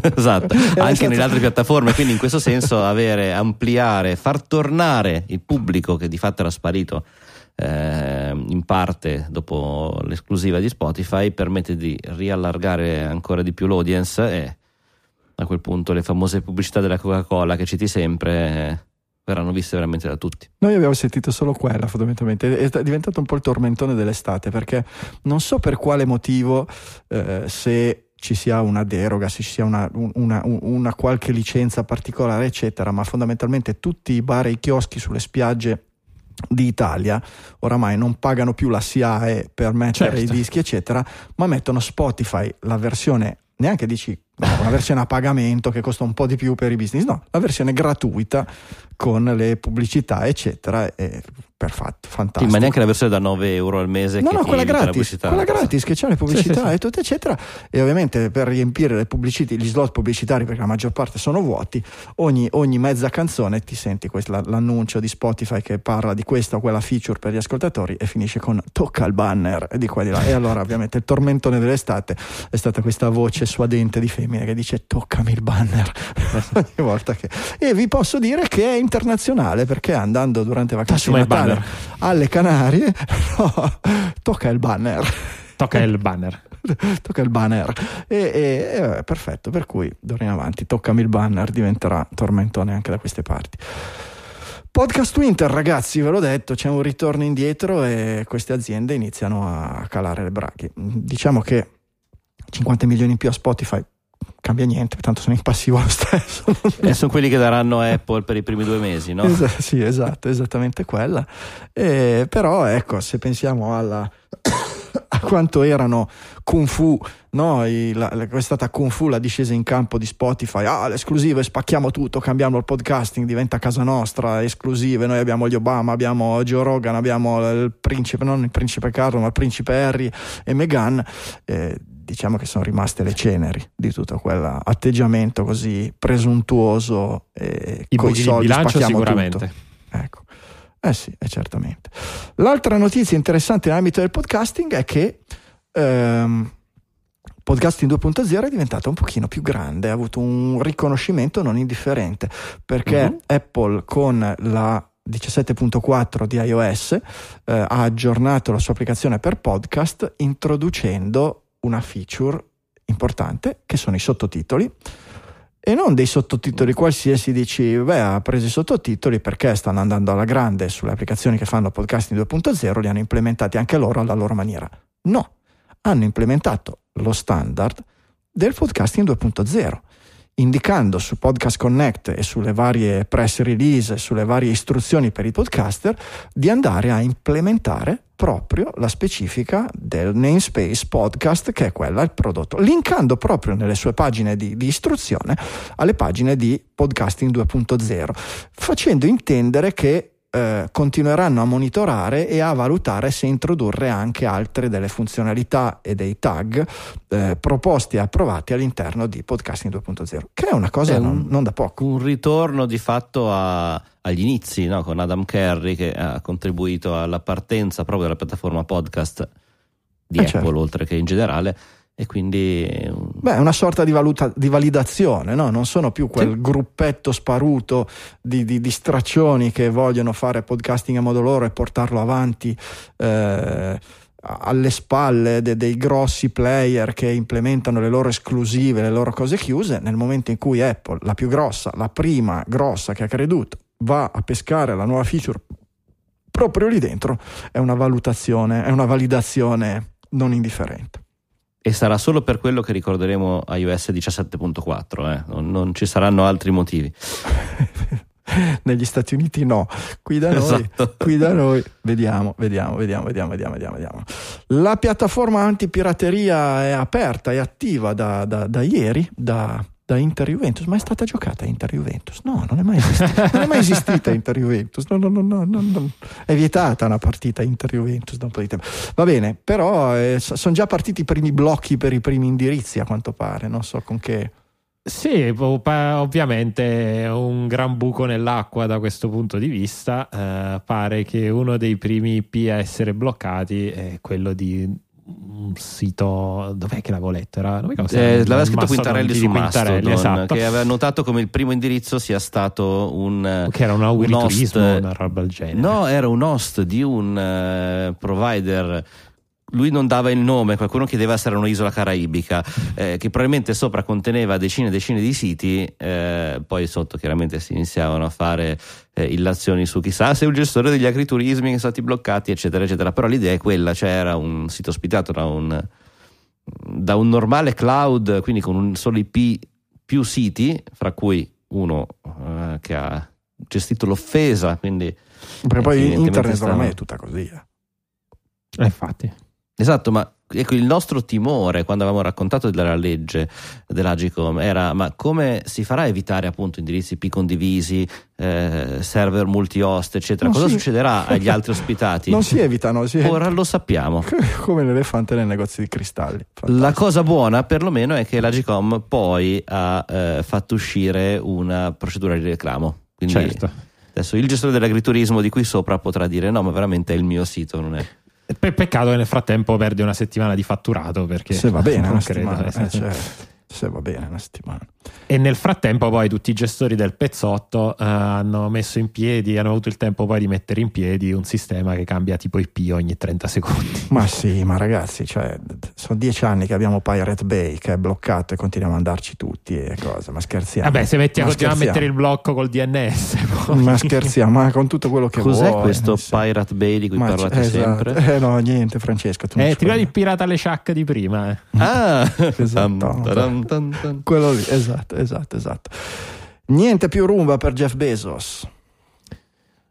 S4: esatto, anche nelle altre piattaforme. Quindi, in questo senso, avere, ampliare, far tornare il pubblico che di fatto era sparito eh, in parte dopo l'esclusiva di Spotify permette di riallargare ancora di più l'audience e a quel punto le famose pubblicità della Coca-Cola che citi sempre eh, verranno viste veramente da tutti.
S1: Noi abbiamo sentito solo quella fondamentalmente, è diventato un po' il tormentone dell'estate perché non so per quale motivo eh, se ci sia una deroga, se ci sia una, una, una, qualche licenza particolare, eccetera, ma fondamentalmente tutti i bar e i chioschi sulle spiagge di Italia oramai non pagano più la SIAE per mettere certo. i dischi eccetera ma mettono Spotify la versione neanche dici una versione a pagamento che costa un po' di più per i business, no, la versione gratuita con le pubblicità, eccetera. È perfetto, fantastico.
S4: Sì, ma neanche la versione da 9 euro al mese.
S1: No,
S4: che
S1: no, quella gratis, quella gratis che c'ha le pubblicità sì, sì, e tutto, eccetera. E ovviamente per riempire le pubblicità, gli slot pubblicitari, perché la maggior parte sono vuoti, ogni, ogni mezza canzone ti senti questa, l'annuncio di Spotify che parla di questa o quella feature per gli ascoltatori e finisce con tocca il banner di qua e di là. E allora, ovviamente, il tormentone dell'estate è stata questa voce suadente di femmina che dice toccami il banner ogni volta che. E vi posso dire che è internazionale perché andando durante vacanze di Natale alle Canarie, no, tocca il banner.
S3: Tocca il banner.
S1: tocca il banner. E, e, e, perfetto, per cui d'ora in avanti toccami il banner diventerà tormentone anche da queste parti. Podcast Winter, ragazzi, ve l'ho detto, c'è un ritorno indietro e queste aziende iniziano a calare le braghe. Diciamo che 50 milioni in più a Spotify cambia niente, tanto sono in passivo lo stesso.
S4: E sono quelli che daranno Apple per i primi due mesi, no?
S1: Es- sì, esatto, esattamente quella. E, però ecco, se pensiamo alla, a quanto erano Kung Fu, no? I, la, la, è stata Kung Fu la discesa in campo di Spotify, ah, l'esclusiva, spacchiamo tutto, cambiamo il podcasting, diventa casa nostra, esclusive, noi abbiamo gli Obama, abbiamo Joe Rogan, abbiamo il principe, non il principe Carlo, ma il principe Harry e Meghan. Eh, diciamo che sono rimaste le ceneri di tutto quell'atteggiamento così presuntuoso e
S3: I con i soldi bilancio sicuramente. Tutto.
S1: Ecco. Eh sì, eh, certamente. L'altra notizia interessante nell'ambito del podcasting è che ehm, Podcasting 2.0 è diventato un pochino più grande, ha avuto un riconoscimento non indifferente, perché uh-huh. Apple con la 17.4 di iOS eh, ha aggiornato la sua applicazione per podcast introducendo una feature importante che sono i sottotitoli e non dei sottotitoli qualsiasi dici beh ha preso i sottotitoli perché stanno andando alla grande sulle applicazioni che fanno podcasting 2.0 li hanno implementati anche loro alla loro maniera. No hanno implementato lo standard del podcasting 2.0 indicando su Podcast Connect e sulle varie press release, sulle varie istruzioni per i podcaster, di andare a implementare proprio la specifica del namespace podcast, che è quella, il prodotto, linkando proprio nelle sue pagine di, di istruzione alle pagine di podcasting 2.0, facendo intendere che eh, continueranno a monitorare e a valutare se introdurre anche altre delle funzionalità e dei tag eh, proposti e approvati all'interno di Podcasting 2.0, che è una cosa è un, non, non, da poco.
S4: Un ritorno di fatto a, agli inizi no? con Adam Kerry che ha contribuito alla partenza proprio della piattaforma podcast di eh Apple, certo. oltre che in generale e quindi
S1: beh è una sorta di, valuta, di validazione no? non sono più quel sì. gruppetto sparuto di, di, di, straccioni che vogliono fare podcasting a modo loro e portarlo avanti eh, alle spalle de, dei grossi player che implementano le loro esclusive le loro cose chiuse nel momento in cui Apple la più grossa la prima grossa che ha creduto va a pescare la nuova feature proprio lì dentro è una valutazione è una validazione non indifferente
S4: e sarà solo per quello che ricorderemo iOS 17.4, eh? non, non, ci saranno altri motivi.
S1: Negli Stati Uniti no, qui da, noi, esatto. qui da noi, vediamo, vediamo, vediamo, vediamo, vediamo, vediamo. La piattaforma antipirateria è aperta, è attiva da, da, da ieri, da da Inter Juventus, ma è stata giocata Inter Juventus? No, non è mai esistita, non è mai esistita Inter Juventus, no, no, no, no, è vietata una partita Inter Juventus da un po' di tempo. Va bene, però eh, sono già partiti i primi blocchi per i primi indirizzi a quanto pare, non so con che...
S3: Sì, ovviamente un gran buco nell'acqua da questo punto di vista. Eh, pare che uno dei primi IP a essere bloccati è quello di un sito dov'è che l'avevo letto? Era,
S4: eh, l'aveva scritto Quintarelli su Quintarelli, esatto. che aveva notato come il primo indirizzo sia stato un
S3: che era un, un host, una roba del genere
S4: no era un host di un uh, provider lui non dava il nome, qualcuno chiedeva se era un'isola caraibica, eh, che probabilmente sopra conteneva decine e decine di siti, eh, poi sotto chiaramente si iniziavano a fare eh, illazioni su chissà se è un gestore degli agriturismi che sono stati bloccati, eccetera, eccetera. Però l'idea è quella, cioè era un sito ospitato da un, da un normale cloud, quindi con un solo IP più siti, fra cui uno eh, che ha gestito l'offesa, quindi...
S1: Perché poi internet ormai è tutta così.
S3: Eh. Infatti.
S4: Esatto, ma ecco, il nostro timore quando avevamo raccontato della legge dell'Agicom era ma come si farà a evitare appunto indirizzi P condivisi, eh, server multi-host, eccetera? Non Cosa si... succederà agli altri ospitati?
S1: Non si evitano, si
S4: ora lo sappiamo.
S1: come l'elefante nel negozio di cristalli.
S4: Fantastico. La cosa buona perlomeno è che l'Agicom poi ha eh, fatto uscire una procedura di reclamo. Quindi certo. adesso il gestore dell'agriturismo di qui sopra potrà dire no, ma veramente è il mio sito, non è...
S3: Pe- peccato che nel frattempo perde una settimana di fatturato perché
S1: se va bene, non credo. Eh, certo se va bene una settimana.
S3: E nel frattempo poi tutti i gestori del pezzotto uh, hanno messo in piedi, hanno avuto il tempo poi di mettere in piedi un sistema che cambia tipo IP ogni 30 secondi.
S1: Ma sì, ma ragazzi, cioè, sono dieci anni che abbiamo Pirate Bay che è bloccato e continuiamo a andarci tutti e cosa, ma scherziamo.
S3: Vabbè, se metti a continuare a mettere il blocco col DNS.
S1: Poi. Ma scherziamo, ma con tutto quello che
S4: Cos'è
S1: vuoi.
S4: questo sì. Pirate Bay di cui ma parlate
S1: esatto.
S4: sempre?
S1: Eh no, niente Francesco. Tu
S3: eh, ti il pirata alle sciacche di prima. Eh.
S4: Ah,
S1: esatto. quello lì, esatto, esatto, esatto. Niente più rumba per Jeff Bezos.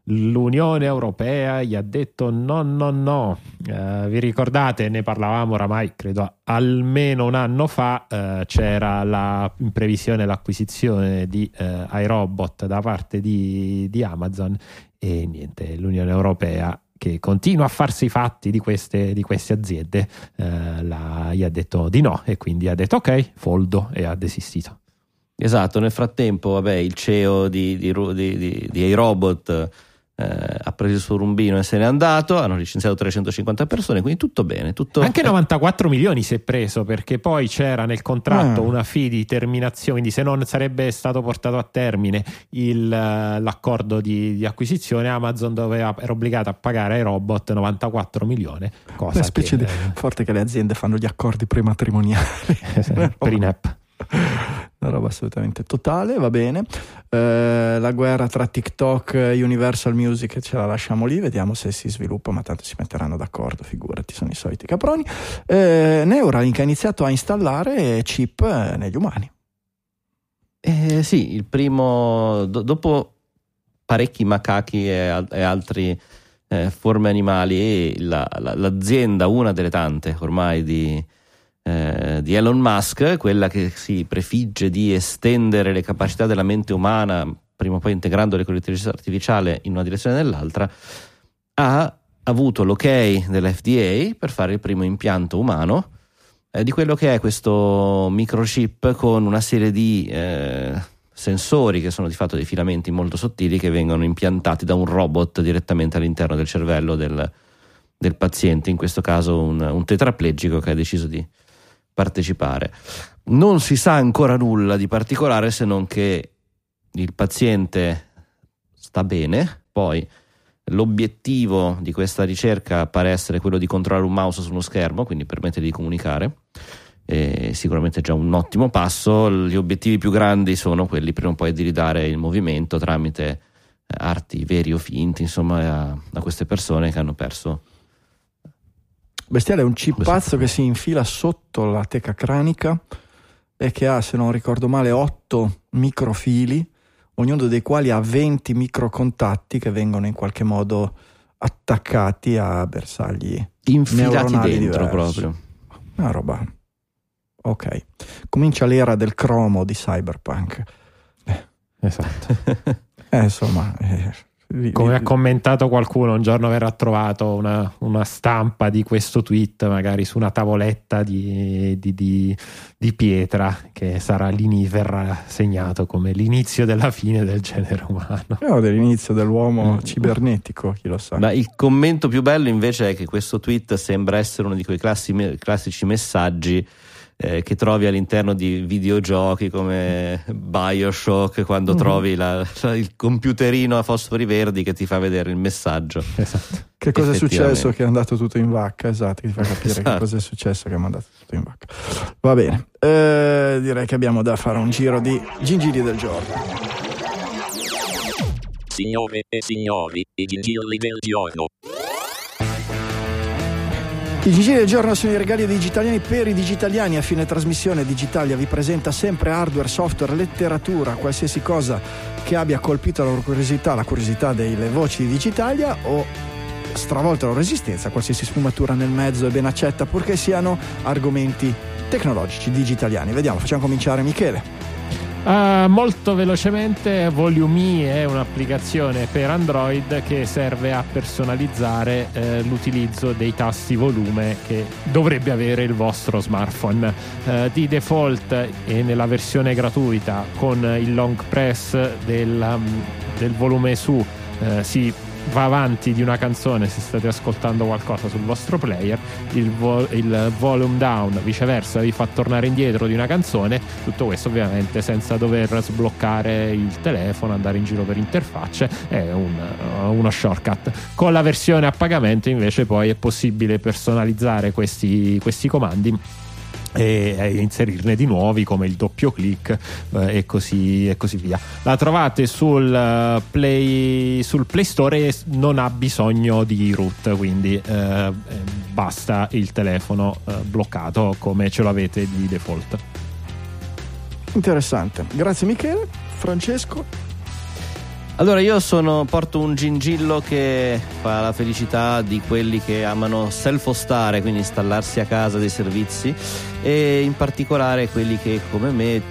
S3: L'Unione Europea gli ha detto no, no, no. Uh, vi ricordate, ne parlavamo oramai, credo almeno un anno fa, uh, c'era la, in previsione l'acquisizione di uh, iRobot da parte di, di Amazon e niente, l'Unione Europea che continua a farsi i fatti di queste, di queste aziende, eh, la, gli ha detto di no e quindi ha detto ok, foldo e ha desistito.
S4: Esatto, nel frattempo vabbè, il CEO di, di, di, di iRobot eh, ha preso il suo rumbino e se n'è andato, hanno licenziato 350 persone, quindi tutto bene. Tutto...
S3: Anche 94 milioni si è preso perché poi c'era nel contratto ah. una fee di terminazione, quindi se non sarebbe stato portato a termine il, l'accordo di, di, acquisizione, Amazon doveva, era obbligata a pagare ai robot 94 milioni. Cosa
S1: Una specie che, di forte che le aziende fanno gli accordi prematrimoniali.
S3: per i NEP.
S1: Una roba assolutamente totale, va bene. Eh, la guerra tra TikTok e Universal Music ce la lasciamo lì, vediamo se si sviluppa, ma tanto si metteranno d'accordo, figurati, sono i soliti caproni. Eh, Neuralink ha iniziato a installare chip eh, negli umani.
S4: Eh, sì, il primo, do, dopo parecchi macachi e, e altri eh, forme animali, la, la, l'azienda, una delle tante ormai di eh, di Elon Musk, quella che si prefigge di estendere le capacità della mente umana, prima o poi integrandole con l'intelligenza artificiale in una direzione o nell'altra, ha avuto l'ok dell'FDA per fare il primo impianto umano eh, di quello che è questo microchip con una serie di eh, sensori che sono di fatto dei filamenti molto sottili che vengono impiantati da un robot direttamente all'interno del cervello del, del paziente, in questo caso un, un tetraplegico che ha deciso di partecipare. Non si sa ancora nulla di particolare se non che il paziente sta bene, poi l'obiettivo di questa ricerca pare essere quello di controllare un mouse su uno schermo, quindi permette di comunicare. E sicuramente già un ottimo passo. Gli obiettivi più grandi sono quelli prima o poi di ridare il movimento tramite arti veri o finti, insomma, a, a queste persone che hanno perso
S1: Bestiale è un cipazzo che si infila sotto la teca cranica e che ha, se non ricordo male, 8 microfili, ognuno dei quali ha 20 microcontatti che vengono in qualche modo attaccati a bersagli infilati dentro diversi.
S4: proprio.
S1: Una roba. Ok. Comincia l'era del cromo di Cyberpunk.
S3: Esatto.
S1: eh, insomma, eh,
S3: come ha commentato qualcuno, un giorno verrà trovato una, una stampa di questo tweet, magari su una tavoletta di, di, di, di pietra, che sarà verrà segnato come l'inizio della fine del genere umano.
S1: No, dell'inizio dell'uomo mm. cibernetico, chi lo sa.
S4: Ma il commento più bello invece è che questo tweet sembra essere uno di quei classici, classici messaggi eh, che trovi all'interno di videogiochi come Bioshock quando mm-hmm. trovi la, la, il computerino a fosfori verdi che ti fa vedere il messaggio.
S1: Esatto. Che cosa è successo che è andato tutto in vacca? Esatto, che ti fa capire esatto. che cosa è successo che è andato tutto in vacca. Va bene, eh, direi che abbiamo da fare un giro di gingilli del giorno.
S6: Signore e signori, i gingilli del giorno.
S1: I GG del giorno sono i regali digitaliani per i digitaliani. A fine trasmissione Digitalia vi presenta sempre hardware, software, letteratura, qualsiasi cosa che abbia colpito la curiosità, la curiosità delle voci di Digitalia o stravolta la loro esistenza, qualsiasi sfumatura nel mezzo è ben accetta purché siano argomenti tecnologici, digitaliani. Vediamo, facciamo cominciare Michele.
S3: Uh, molto velocemente, Volume è un'applicazione per Android che serve a personalizzare eh, l'utilizzo dei tasti volume che dovrebbe avere il vostro smartphone. Uh, di default e nella versione gratuita con il long press del, um, del volume su uh, si va avanti di una canzone se state ascoltando qualcosa sul vostro player, il, vo- il, volume down viceversa vi fa tornare indietro di una canzone, tutto questo ovviamente senza dover sbloccare il telefono, andare in giro per interfacce, è un, uno shortcut. Con la versione a pagamento invece poi è possibile personalizzare questi, questi comandi e inserirne di nuovi come il doppio clic eh, e, così, e, così, via. La trovate sul uh, Play, sul Play Store e non ha bisogno di root, quindi eh, basta il telefono eh, bloccato come ce l'avete di default.
S1: Interessante, grazie Michele. Francesco?
S4: Allora io sono, porto un gingillo che fa la felicità di quelli che amano self-hostare, quindi installarsi a casa dei servizi e in particolare quelli che come me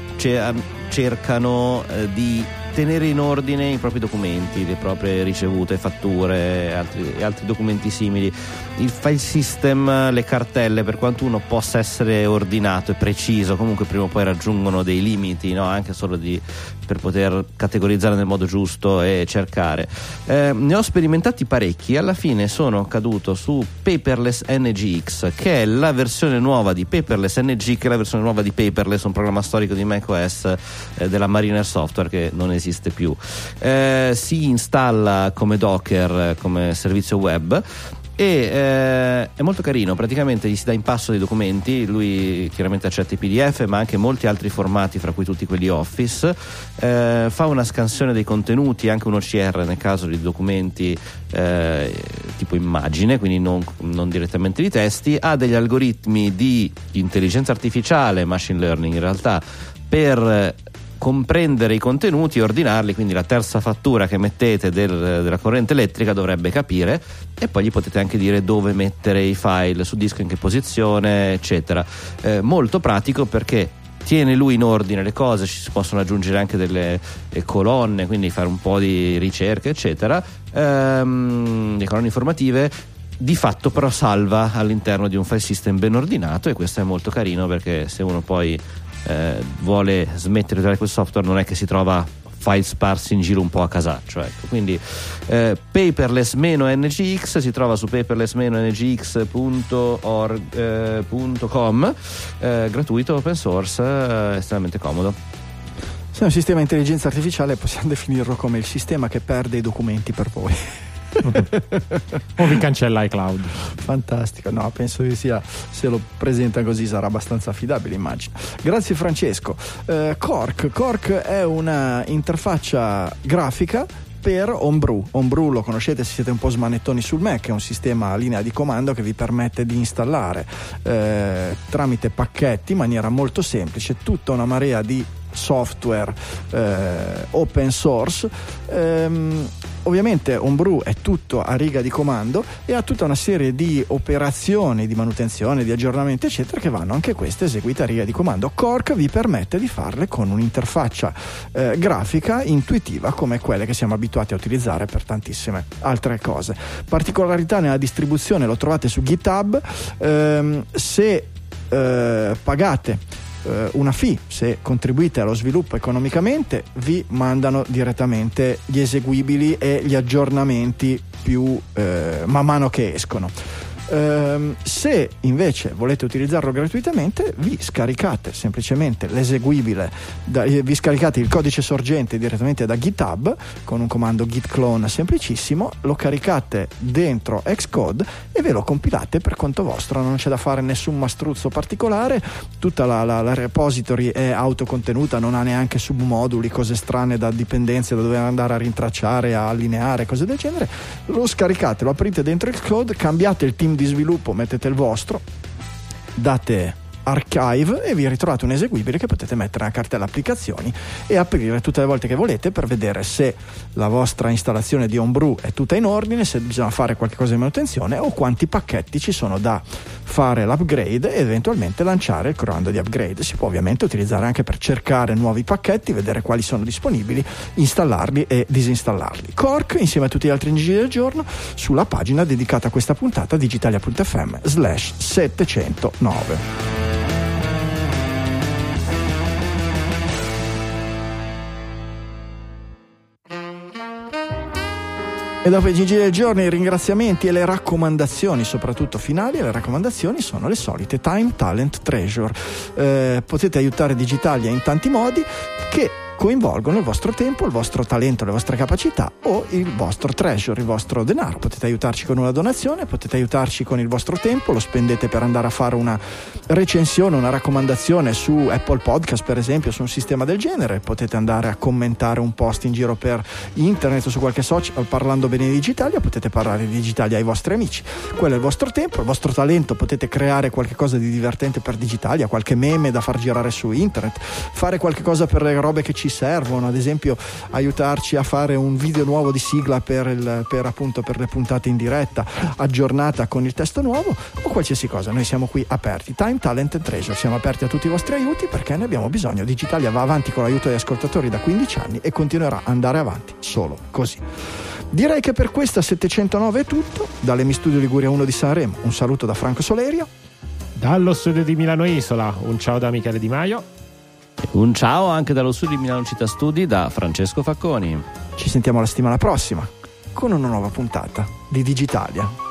S4: cercano eh, di tenere in ordine i propri documenti, le proprie ricevute, fatture e altri, altri, documenti simili. Il file system, le cartelle, per quanto uno possa essere ordinato e preciso, comunque prima o poi raggiungono dei limiti, no? anche solo di, per poter categorizzare nel modo giusto e cercare. Eh, ne ho sperimentati parecchi, alla fine sono caduto su Paperless NGX, che è la versione nuova di Paperless NG, che è la versione nuova di Paperless, un programma storico di macOS eh, della Mariner Software che non esiste più. Eh, si installa come Docker, come servizio web e eh, è molto carino, praticamente gli si dà in passo dei documenti, lui chiaramente accetta i PDF ma anche molti altri formati fra cui tutti quelli Office, eh, fa una scansione dei contenuti, anche un OCR nel caso di documenti eh, tipo immagine, quindi non, non, direttamente di testi, ha degli algoritmi di intelligenza artificiale, machine learning in realtà, per comprendere i contenuti e ordinarli, quindi la terza fattura che mettete del, della corrente elettrica dovrebbe capire e poi gli potete anche dire dove mettere i file su disco, in che posizione, eccetera. Eh, molto pratico perché tiene lui in ordine le cose, ci si possono aggiungere anche delle eh, colonne, quindi fare un po' di ricerche, eccetera, ehm, le colonne informative di fatto però salva all'interno di un file system ben ordinato e questo è molto carino perché se uno poi eh, vuole smettere di usare quel software non è che si trova file sparsi in giro un po' a casaccio. Ecco. Quindi eh, paperless-ngx si trova su paperless-ngx.com, eh, gratuito, open source, eh, estremamente comodo.
S1: Se è un sistema di intelligenza artificiale possiamo definirlo come il sistema che perde i documenti per voi.
S3: o vi cancella iCloud.
S1: Fantastico, no, penso che sia, se lo presenta così sarà abbastanza affidabile, immagino. Grazie Francesco. Uh, Cork, Cork è una interfaccia grafica per Homebrew. Homebrew lo conoscete se siete un po' smanettoni sul Mac, è un sistema a linea di comando che vi permette di installare eh, tramite pacchetti in maniera molto semplice tutta una marea di software eh, open source. Ehm, ovviamente Homebrew è tutto a riga di comando e ha tutta una serie di operazioni di manutenzione, di aggiornamenti, eccetera, che vanno anche queste eseguite a riga di comando. Cork vi permette di farle con un'interfaccia eh, grafica intuitiva come quelle che siamo abituati a utilizzare per tantissime altre cose. Particolarità nella distribuzione lo trovate su GitHub. Ehm, se eh, pagate eh, una fee, se contribuite allo sviluppo economicamente, vi mandano direttamente gli eseguibili e gli aggiornamenti più eh, man mano che escono. Um, se invece volete utilizzarlo gratuitamente, vi scaricate semplicemente l'eseguibile, da, eh, vi scaricate il codice sorgente direttamente da GitHub con un comando git clone semplicissimo, lo caricate dentro Xcode e ve lo compilate per conto vostro. Non c'è da fare nessun mastruzzo particolare, tutta la, la, la repository è autocontenuta, non ha neanche submoduli, cose strane da dipendenze da dover andare a rintracciare, a allineare, cose del genere. Lo scaricate, lo aprite dentro Xcode, cambiate il team di sviluppo, mettete il vostro, date archive e vi ritrovate un eseguibile che potete mettere nella cartella applicazioni e aprire tutte le volte che volete per vedere se la vostra installazione di Homebrew è tutta in ordine, se bisogna fare qualcosa di manutenzione o quanti pacchetti ci sono da fare l'upgrade e eventualmente lanciare il comando di upgrade. Si può ovviamente utilizzare anche per cercare nuovi pacchetti, vedere quali sono disponibili, installarli e disinstallarli. Cork insieme a tutti gli altri ingegni del giorno sulla pagina dedicata a questa puntata digitalia.fm slash 709. E dopo i GG del giorno, i ringraziamenti e le raccomandazioni, soprattutto finali, le raccomandazioni sono le solite Time Talent Treasure. Eh, potete aiutare Digitalia in tanti modi che coinvolgono il vostro tempo, il vostro talento, le vostre capacità o il vostro treasure, il vostro denaro. Potete aiutarci con una donazione, potete aiutarci con il vostro tempo, lo spendete per andare a fare una recensione, una raccomandazione su Apple Podcast per esempio, su un sistema del genere, potete andare a commentare un post in giro per internet o su qualche social parlando bene di digitali o potete parlare di digitali ai vostri amici. Quello è il vostro tempo, il vostro talento, potete creare qualcosa di divertente per digitalia, qualche meme da far girare su internet, fare qualcosa per le robe che ci servono, ad esempio aiutarci a fare un video nuovo di sigla per, il, per, appunto, per le puntate in diretta, aggiornata con il testo nuovo o qualsiasi cosa. Noi siamo qui aperti. Time, Talent and Treasure. Siamo aperti a tutti i vostri aiuti perché ne abbiamo bisogno. Digitalia va avanti con l'aiuto degli ascoltatori da 15 anni e continuerà ad andare avanti solo così. Direi che per questa 709 è tutto. Dall'Emi Studio Liguria 1 di Sanremo, un saluto da Franco Solerio.
S3: Dallo studio di Milano Isola, un ciao da Michele Di Maio.
S4: Un ciao anche dallo studio di Milano Città Studi da Francesco Facconi.
S1: Ci sentiamo la settimana prossima con una nuova puntata di Digitalia.